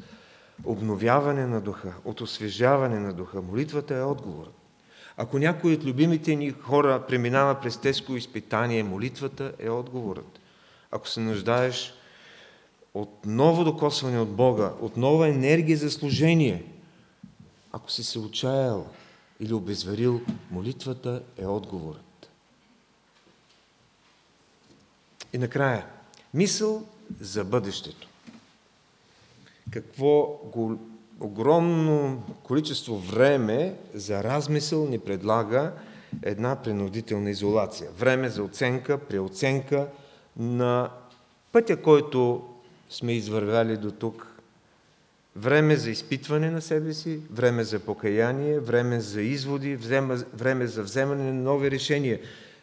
обновяване на духа, от освежаване на духа, молитвата е отговорът. Ако някой от любимите ни хора преминава през тежко изпитание, молитвата е отговорът. Ако се нуждаеш от ново докосване от Бога, от нова енергия за служение, ако си се отчаял или обезверил, молитвата е отговорът. И накрая, мисъл за бъдещето. Какво огромно количество време за размисъл ни предлага една принудителна изолация. Време за оценка, преоценка на пътя, който сме извървяли до тук. Време за изпитване на себе си, време за покаяние, време за изводи, време за вземане на нови решения,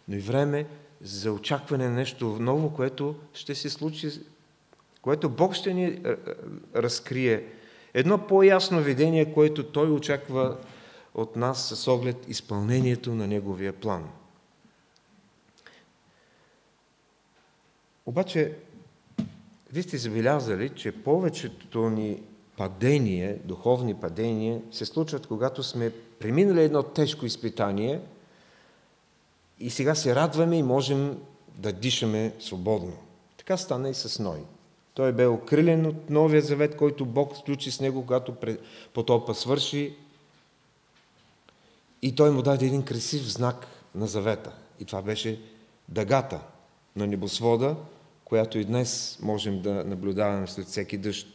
но и време за очакване на нещо ново, което ще се случи, което Бог ще ни е, е, разкрие Едно по-ясно видение, което той очаква от нас с оглед изпълнението на неговия план. Обаче, вие сте забелязали, че повечето ни падения, духовни падения, се случват, когато сме преминали едно тежко изпитание и сега се радваме и можем да дишаме свободно. Така стана и с Ной. Той бе окрилен от новия завет, който Бог сключи с него, когато потопа свърши. И той му даде един красив знак на завета. И това беше дъгата на небосвода, която и днес можем да наблюдаваме след всеки дъжд.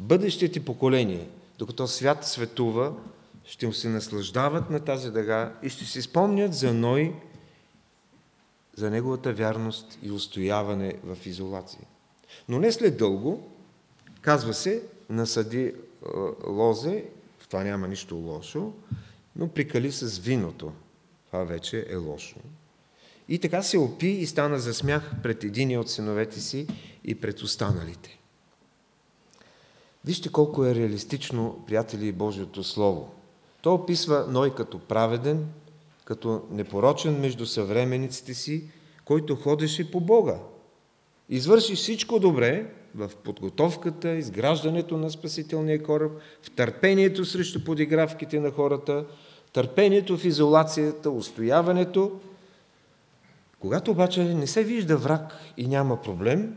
Бъдещите поколения, докато свят светува, ще му се наслаждават на тази дъга и ще си спомнят за Ной, за неговата вярност и устояване в изолация. Но не след дълго, казва се, насъди е, лозе, в това няма нищо лошо, но прикали с виното. Това вече е лошо. И така се опи и стана за смях пред единия от синовете си и пред останалите. Вижте колко е реалистично, приятели, Божието Слово. То описва Ной като праведен, като непорочен между съвременниците си, който ходеше по Бога, извърши всичко добре в подготовката, изграждането на спасителния кораб, в търпението срещу подигравките на хората, търпението в изолацията, устояването. Когато обаче не се вижда враг и няма проблем,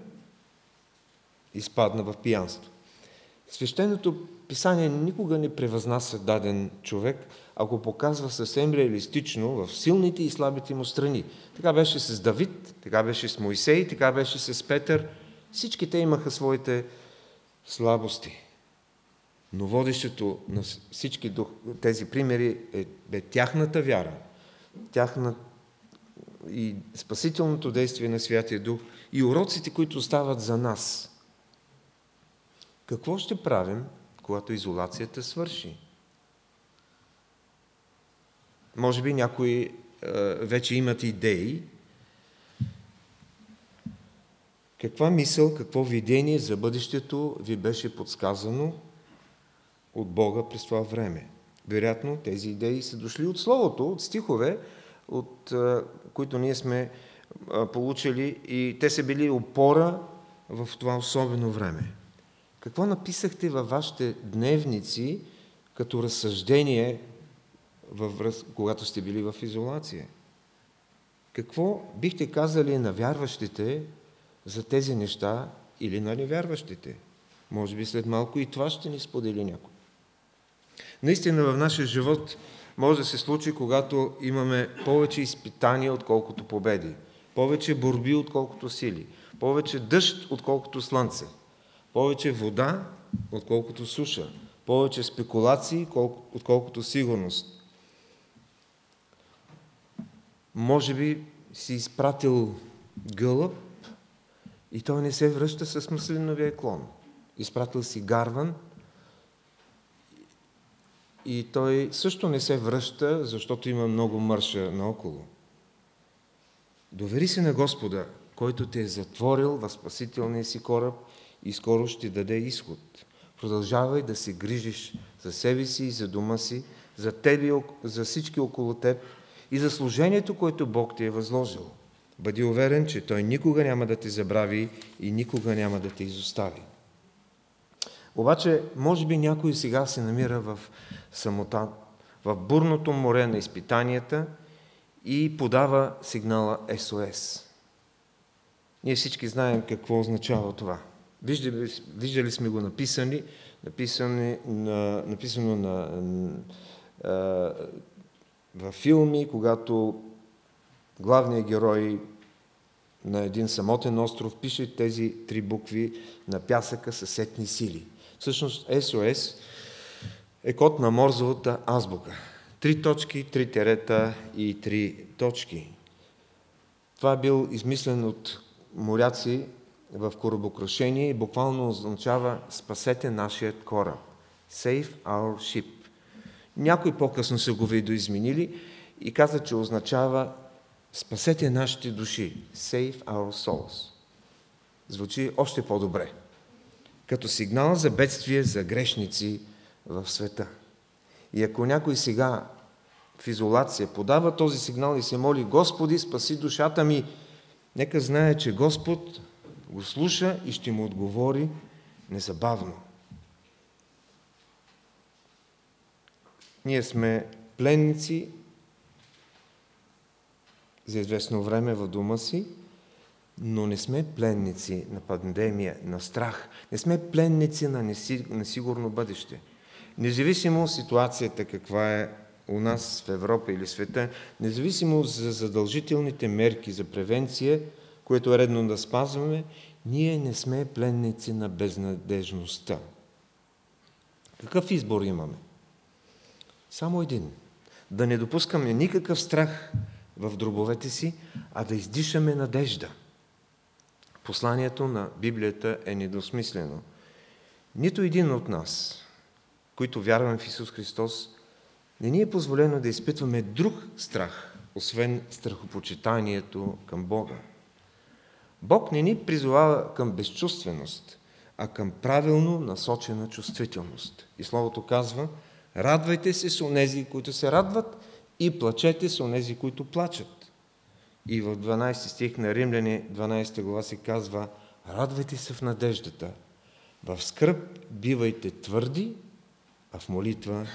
изпадна в пиянство. Свещеното писание никога не превъзнася даден човек, а го показва съвсем реалистично в силните и слабите му страни. Така беше с Давид, така беше с Моисей, така беше с Петър. Всички те имаха своите слабости. Но водещето на всички тези примери е, е тяхната вяра, тяхна и спасителното действие на Святия Дух и уроците, които остават за нас. Какво ще правим, когато изолацията свърши? Може би някои е, вече имат идеи. Каква мисъл, какво видение за бъдещето ви беше подсказано от Бога през това време? Вероятно, тези идеи са дошли от Словото, от стихове, от които ние сме получили и те са били опора в това особено време. Какво написахте във вашите дневници като разсъждение, във връз... когато сте били в изолация? Какво бихте казали на вярващите за тези неща или на невярващите? Може би след малко и това ще ни сподели някой. Наистина в нашия живот може да се случи, когато имаме повече изпитания, отколкото победи, повече борби, отколкото сили, повече дъжд, отколкото слънце, повече вода, отколкото суша, повече спекулации, отколкото сигурност. Може би си изпратил гълъб и той не се връща с маслиновия клон. Изпратил си гарван и той също не се връща, защото има много мърша наоколо. Довери се на Господа, който те е затворил в спасителния си кораб и скоро ще даде изход. Продължавай да се грижиш за себе си и за дома си, за тебе, за всички около теб и за служението, което Бог ти е възложил. Бъди уверен, че Той никога няма да те забрави и никога няма да те изостави. Обаче, може би някой сега се намира в самота, в бурното море на изпитанията и подава сигнала СОС. Ние всички знаем какво означава това. Виждали, виждали сме го написани, написани на, написано на, а, във филми, когато главният герой на един самотен остров пише тези три букви на пясъка със сетни сили. Всъщност СОС е код на Морзовата азбука. Три точки, три терета и три точки. Това е бил измислен от моряци в корабокрушение и буквално означава спасете нашият кораб. Save our ship. Някои по-късно са го видоизменили и казват, че означава спасете нашите души. Save our souls. Звучи още по-добре. Като сигнал за бедствие за грешници в света. И ако някой сега в изолация подава този сигнал и се моли, Господи, спаси душата ми, нека знае, че Господ го слуша и ще му отговори незабавно. Ние сме пленници за известно време в дома си, но не сме пленници на пандемия, на страх. Не сме пленници на несигурно бъдеще. Независимо ситуацията каква е у нас в Европа или света, независимо за задължителните мерки за превенция, което е редно да спазваме, ние не сме пленници на безнадежността. Какъв избор имаме? Само един. Да не допускаме никакъв страх в дробовете си, а да издишаме надежда. Посланието на Библията е недосмислено. Нито един от нас, които вярваме в Исус Христос, не ни е позволено да изпитваме друг страх, освен страхопочитанието към Бога. Бог не ни призовава към безчувственост, а към правилно насочена чувствителност. И Словото казва, радвайте се с онези, които се радват и плачете с онези, които плачат. И в 12 стих на Римляни, 12 глава се казва, радвайте се в надеждата, в скръп бивайте твърди, а в молитва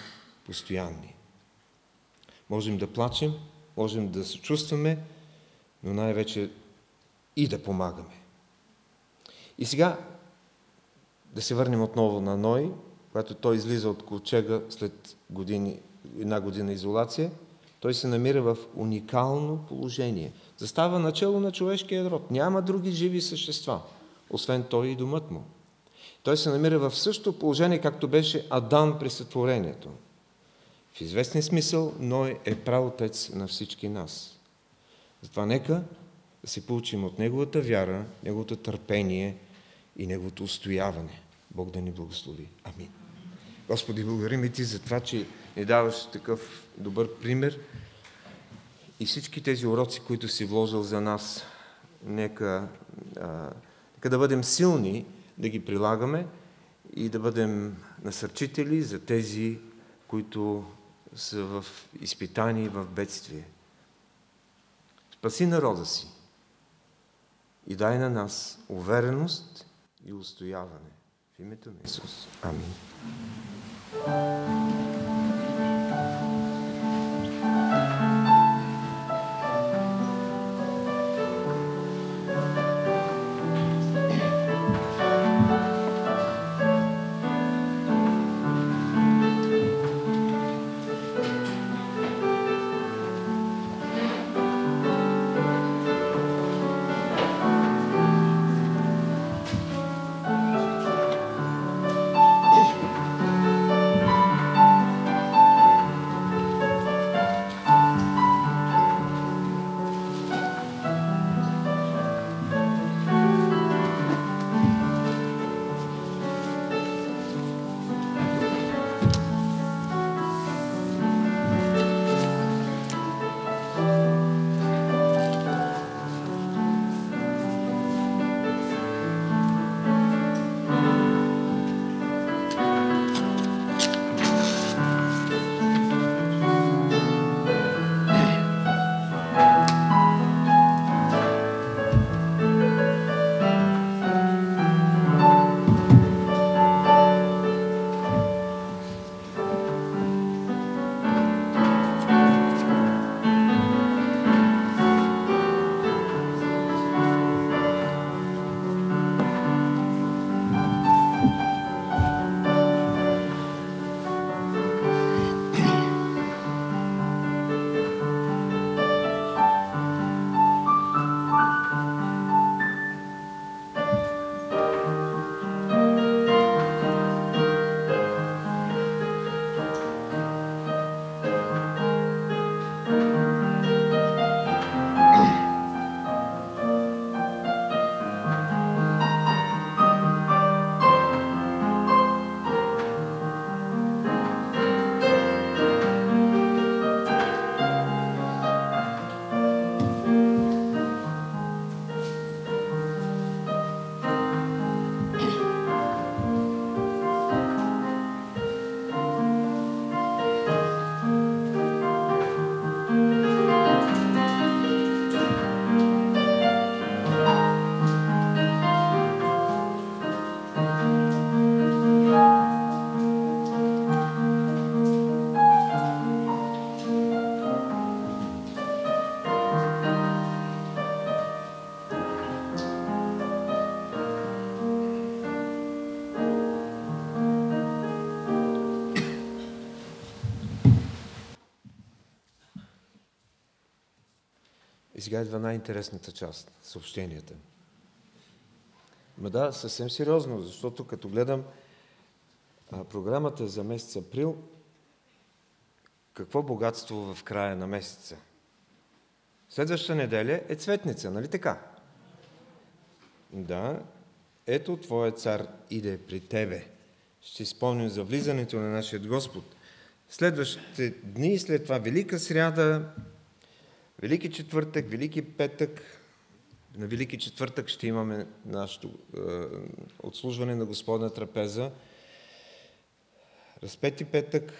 постоянни. Можем да плачем, можем да се чувстваме, но най-вече и да помагаме. И сега да се върнем отново на Ной, когато той излиза от ковчега след години, една година изолация, той се намира в уникално положение. Застава начало на човешкия род. Няма други живи същества, освен той и домът му. Той се намира в същото положение, както беше Адан при сътворението. В известен смисъл Ной е правотец на всички нас. Затова нека да се получим от Неговата вяра, Неговото търпение и Неговото устояване. Бог да ни благослови. Амин. Господи, благодарим и Ти за това, че ни даваш такъв добър пример и всички тези уроци, които си вложил за нас, нека, а, нека да бъдем силни, да ги прилагаме и да бъдем насърчители за тези, които са в изпитание и в бедствие. Спаси народа си и дай на нас увереност и устояване. В името на Исус. Сега идва най-интересната част съобщенията. Ма да, съвсем сериозно, защото като гледам а, програмата за месец април, какво богатство в края на месеца. Следващата неделя е цветница, нали така? Да, ето Твоя цар иде при Тебе. Ще спомним за влизането на нашия Господ. Следващите дни, след това Велика сряда, Велики четвъртък, Велики петък, на Велики четвъртък ще имаме нашето е, отслужване на Господна трапеза. Разпети петък,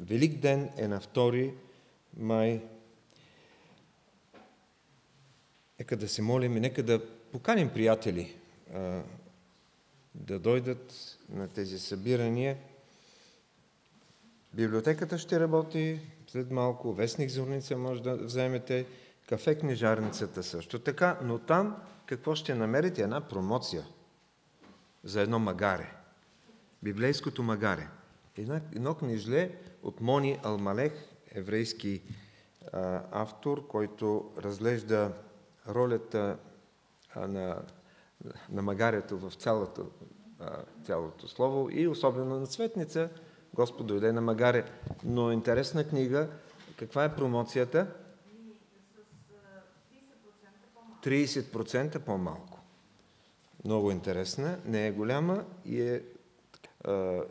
Велик ден е на 2 май. Нека да се молим и нека да поканим приятели е, да дойдат на тези събирания. Библиотеката ще работи, след малко, вестник Зорница може да вземете, кафе книжарницата също така, но там какво ще намерите? Една промоция за едно магаре. Библейското магаре. Едно, едно книжле от Мони Алмалех, еврейски а, автор, който разглежда ролята а, на, на магарето в цялото, а, цялото слово и особено на цветница – Господ дойде на магаре. Но интересна книга. Каква е промоцията? 30% по-малко. Много интересна. Не е голяма и е...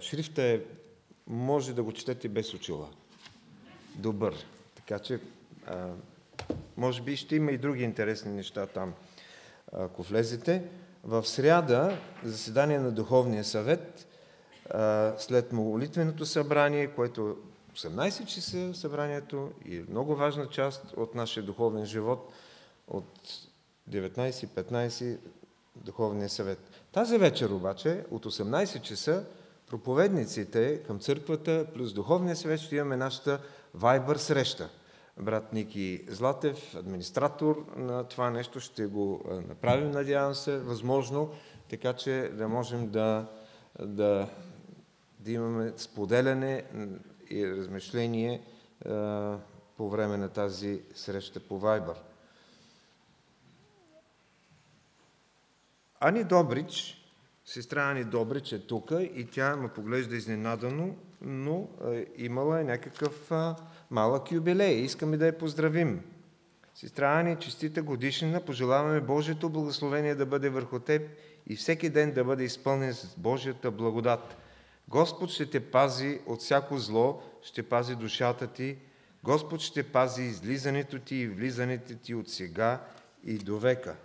Шрифта е... Може да го четете без очила. Добър. Така че... Може би ще има и други интересни неща там, ако влезете. В сряда, заседание на Духовния съвет, след молитвеното събрание, което 18 часа събранието и е много важна част от нашия духовен живот от 19.15 духовния съвет. Тази вечер обаче от 18 часа проповедниците към църквата плюс духовния съвет ще имаме нашата Вайбър среща. Брат Ники Златев, администратор на това нещо, ще го направим, надявам се, възможно, така че да можем да, да, да имаме споделяне и размишление по време на тази среща по Вайбър. Ани Добрич, сестра Ани Добрич е тук и тя ме поглежда изненадано, но имала е някакъв малък юбилей. Искаме да я поздравим. Сестра Ани, честита годишнина, пожелаваме Божието благословение да бъде върху теб и всеки ден да бъде изпълнен с Божията благодат. Господ ще те пази от всяко зло, ще пази душата ти. Господ ще пази излизането ти и влизането ти от сега и до века.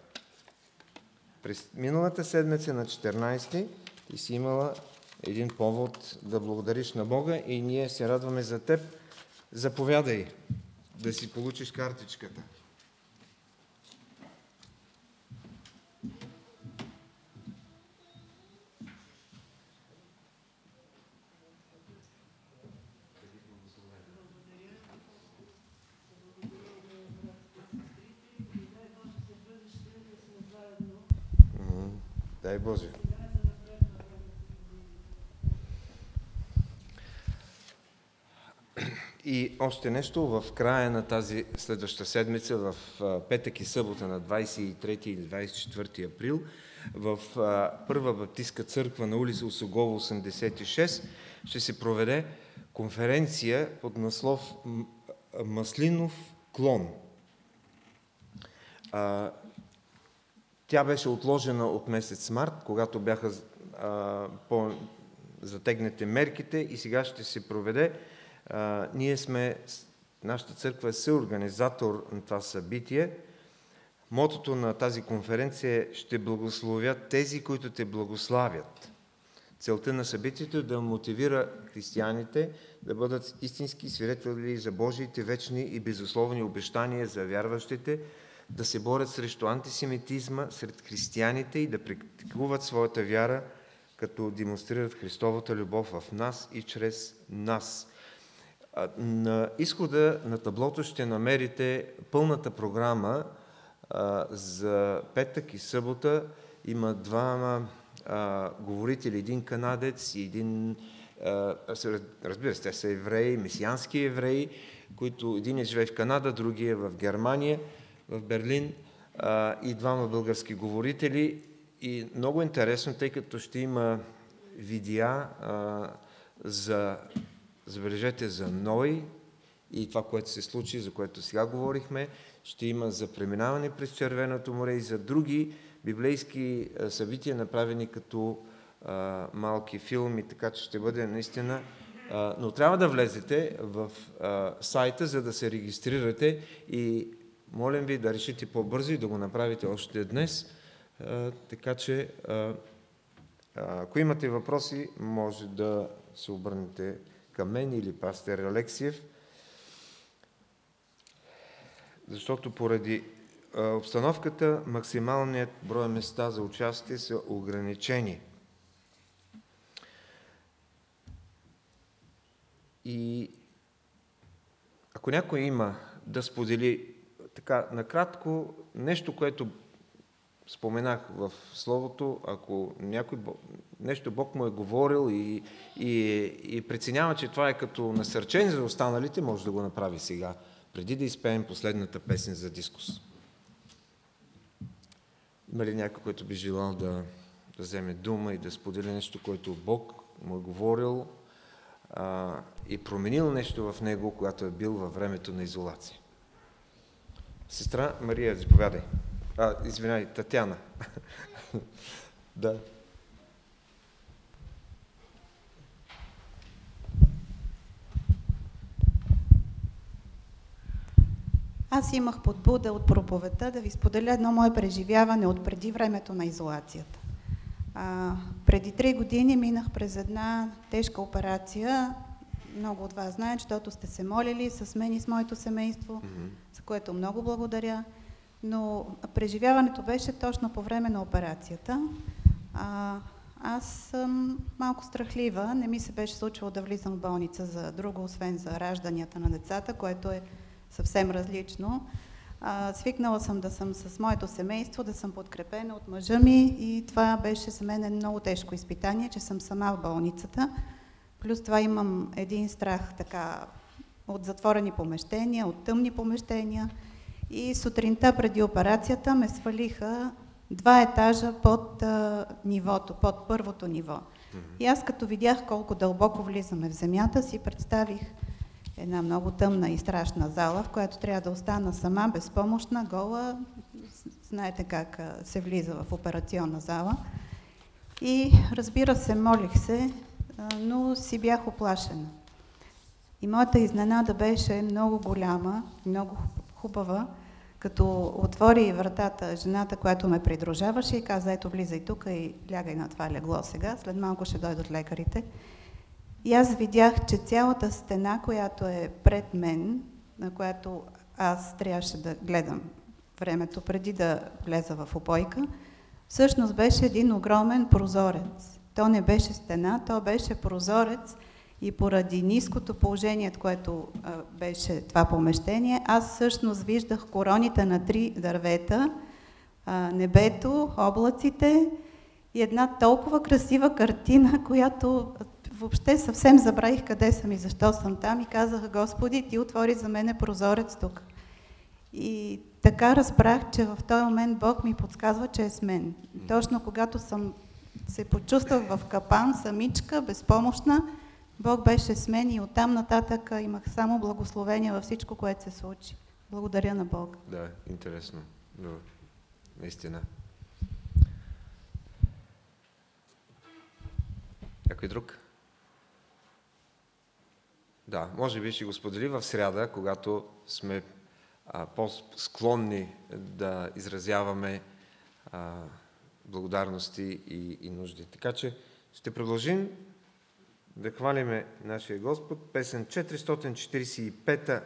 През миналата седмица на 14 ти си имала един повод да благодариш на Бога и ние се радваме за теб. Заповядай да си получиш картичката. Дай Боже. И още нещо, в края на тази следваща седмица, в петък и събота на 23 или 24 април, в Първа баптистка църква на улица Осогово 86 ще се проведе конференция под наслов Маслинов клон. Тя беше отложена от месец март, когато бяха по-затегнете мерките и сега ще се проведе. А, ние сме, нашата църква е съорганизатор на това събитие. Мотото на тази конференция е «Ще благословят тези, които те благославят». Целта на събитието е да мотивира християните да бъдат истински свидетели за Божиите вечни и безусловни обещания за вярващите, да се борят срещу антисемитизма сред християните и да практикуват своята вяра, като демонстрират Христовата любов в нас и чрез нас. На изхода на таблото ще намерите пълната програма за петък и събота. Има двама говорители, един канадец и един, разбира се, те са евреи, месиански евреи, които един е живее в Канада, другия е в Германия – в Берлин а, и двама български говорители. И много интересно, тъй като ще има видеа а, за, забележете, за Ной и това, което се случи, за което сега говорихме, ще има за преминаване през Червеното море и за други библейски събития, направени като а, малки филми, така че ще бъде наистина но трябва да влезете в сайта, за да се регистрирате и Молим ви да решите по-бързо и да го направите още днес. Така че, ако имате въпроси, може да се обърнете към мен или пастер Алексиев, защото поради обстановката максималният брой места за участие са ограничени. И ако някой има да сподели така, накратко, нещо, което споменах в Словото, ако някой, нещо Бог му е говорил и, и, и преценява, че това е като насърчение за останалите, може да го направи сега, преди да изпеем последната песен за дискус. Има ли някой, който би желал да, да вземе дума и да сподели нещо, което Бог му е говорил а, и променил нещо в него, когато е бил във времето на изолация? Сестра Мария, заповядай. А, извинявай, Татяна. (laughs) да. Аз имах подбуда от проповедта да ви споделя едно мое преживяване от преди времето на изолацията. А, преди три години минах през една тежка операция много от вас знаят, защото сте се молили с мен и с моето семейство, за което много благодаря. Но преживяването беше точно по време на операцията. А, аз съм малко страхлива. Не ми се беше случвало да влизам в болница за друго, освен за ражданията на децата, което е съвсем различно. А, свикнала съм да съм с моето семейство, да съм подкрепена от мъжа ми и това беше за мен много тежко изпитание, че съм сама в болницата. Плюс това имам един страх така от затворени помещения, от тъмни помещения. И сутринта преди операцията ме свалиха два етажа под а, нивото, под първото ниво. И аз като видях колко дълбоко влизаме в земята, си представих една много тъмна и страшна зала, в която трябва да остана сама, безпомощна, гола. Знаете как а, се влиза в операционна зала. И разбира се, молих се, а, но си бях оплашена. И моята изненада беше много голяма, много хубава, като отвори вратата жената, която ме придружаваше и каза, ето влизай тук и лягай на това легло сега, след малко ще дойдат лекарите. И аз видях, че цялата стена, която е пред мен, на която аз трябваше да гледам времето преди да влеза в опойка, всъщност беше един огромен прозорец. То не беше стена, то беше прозорец и поради ниското положение, което а, беше това помещение, аз всъщност виждах короните на три дървета, а, небето, облаците и една толкова красива картина, (laughs) която въобще съвсем забравих къде съм и защо съм там и казах, Господи, Ти отвори за мене прозорец тук. И така разбрах, че в този момент Бог ми подсказва, че е с мен. Точно когато съм се почувствах в капан, самичка, безпомощна, Бог беше с мен и оттам нататък имах само благословения във всичко, което се случи. Благодаря на Бог. Да, интересно. Но, наистина. Някой друг? Да, може би ще го сподели в сряда, когато сме по-склонни да изразяваме а, благодарности и, и нужди. Така че ще продължим да хвалиме нашия Господ. Песен 445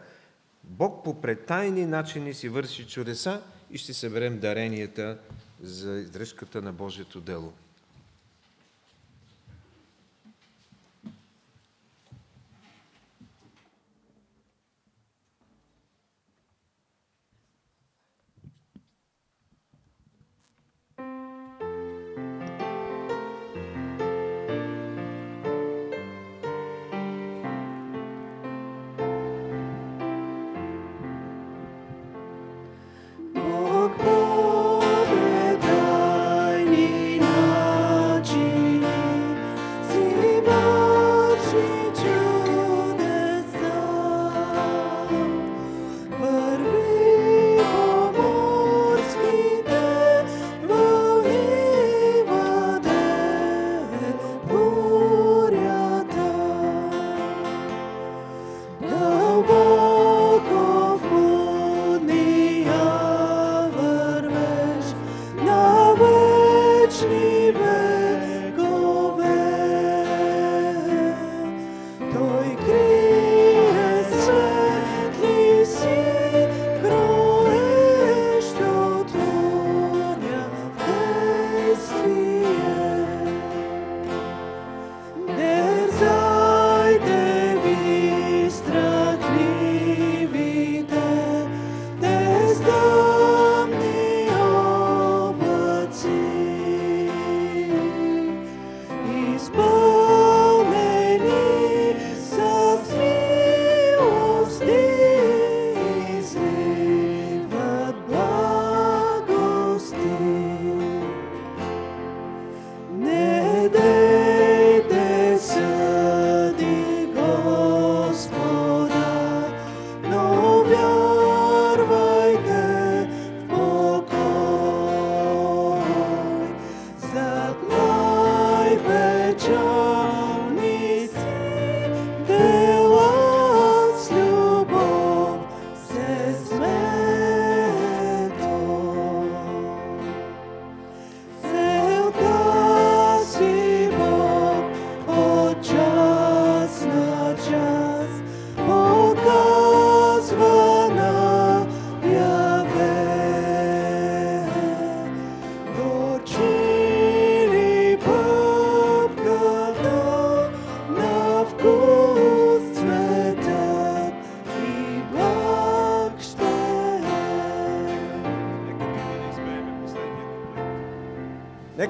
Бог по претайни начини си върши чудеса и ще съберем даренията за издръжката на Божието дело.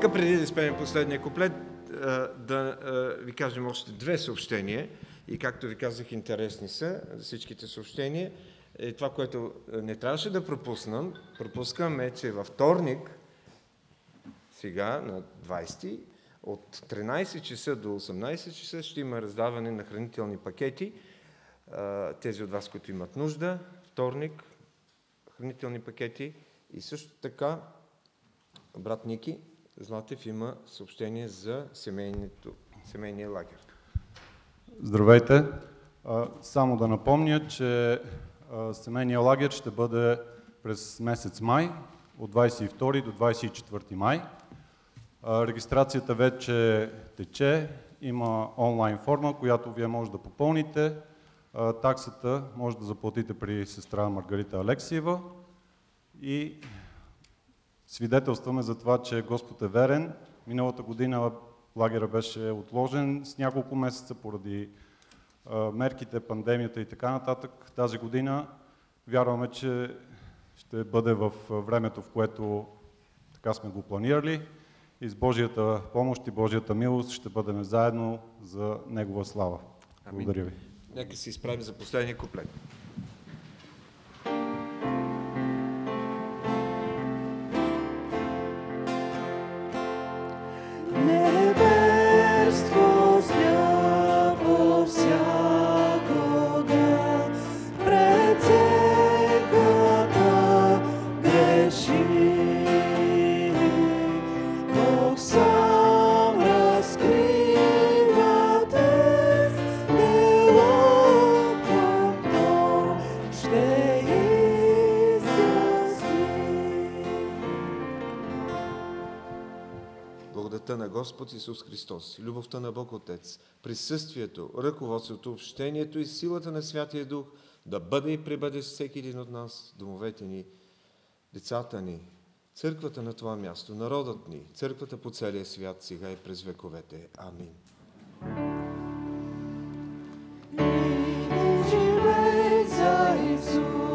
Нека преди да спеем последния куплет, да ви кажем още две съобщения. И както ви казах, интересни са всичките съобщения. И това, което не трябваше да пропуснам, пропускам е, че във вторник, сега на 20 от 13 часа до 18 часа ще има раздаване на хранителни пакети. Тези от вас, които имат нужда, вторник, хранителни пакети. И също така, брат Ники Златев има съобщение за семейния лагер. Здравейте! Само да напомня, че семейния лагер ще бъде през месец май, от 22 до 24 май. Регистрацията вече тече, има онлайн форма, която вие може да попълните. Таксата може да заплатите при сестра Маргарита Алексиева и свидетелстваме за това, че Господ е верен. Миналата година лагера беше отложен с няколко месеца поради мерките, пандемията и така нататък. Тази година вярваме, че ще бъде в времето, в което така сме го планирали и с Божията помощ и Божията милост ще бъдем заедно за Негова слава. Благодаря ви. Нека се изправим за последния куплет. Господ Исус Христос, любовта на Бог Отец, присъствието, ръководството, общението и силата на Святия Дух да бъде и пребъде всеки един от нас, домовете ни, децата ни, църквата на това място, народът ни, църквата по целия свят, сега и през вековете. Амин. Живей за Исус!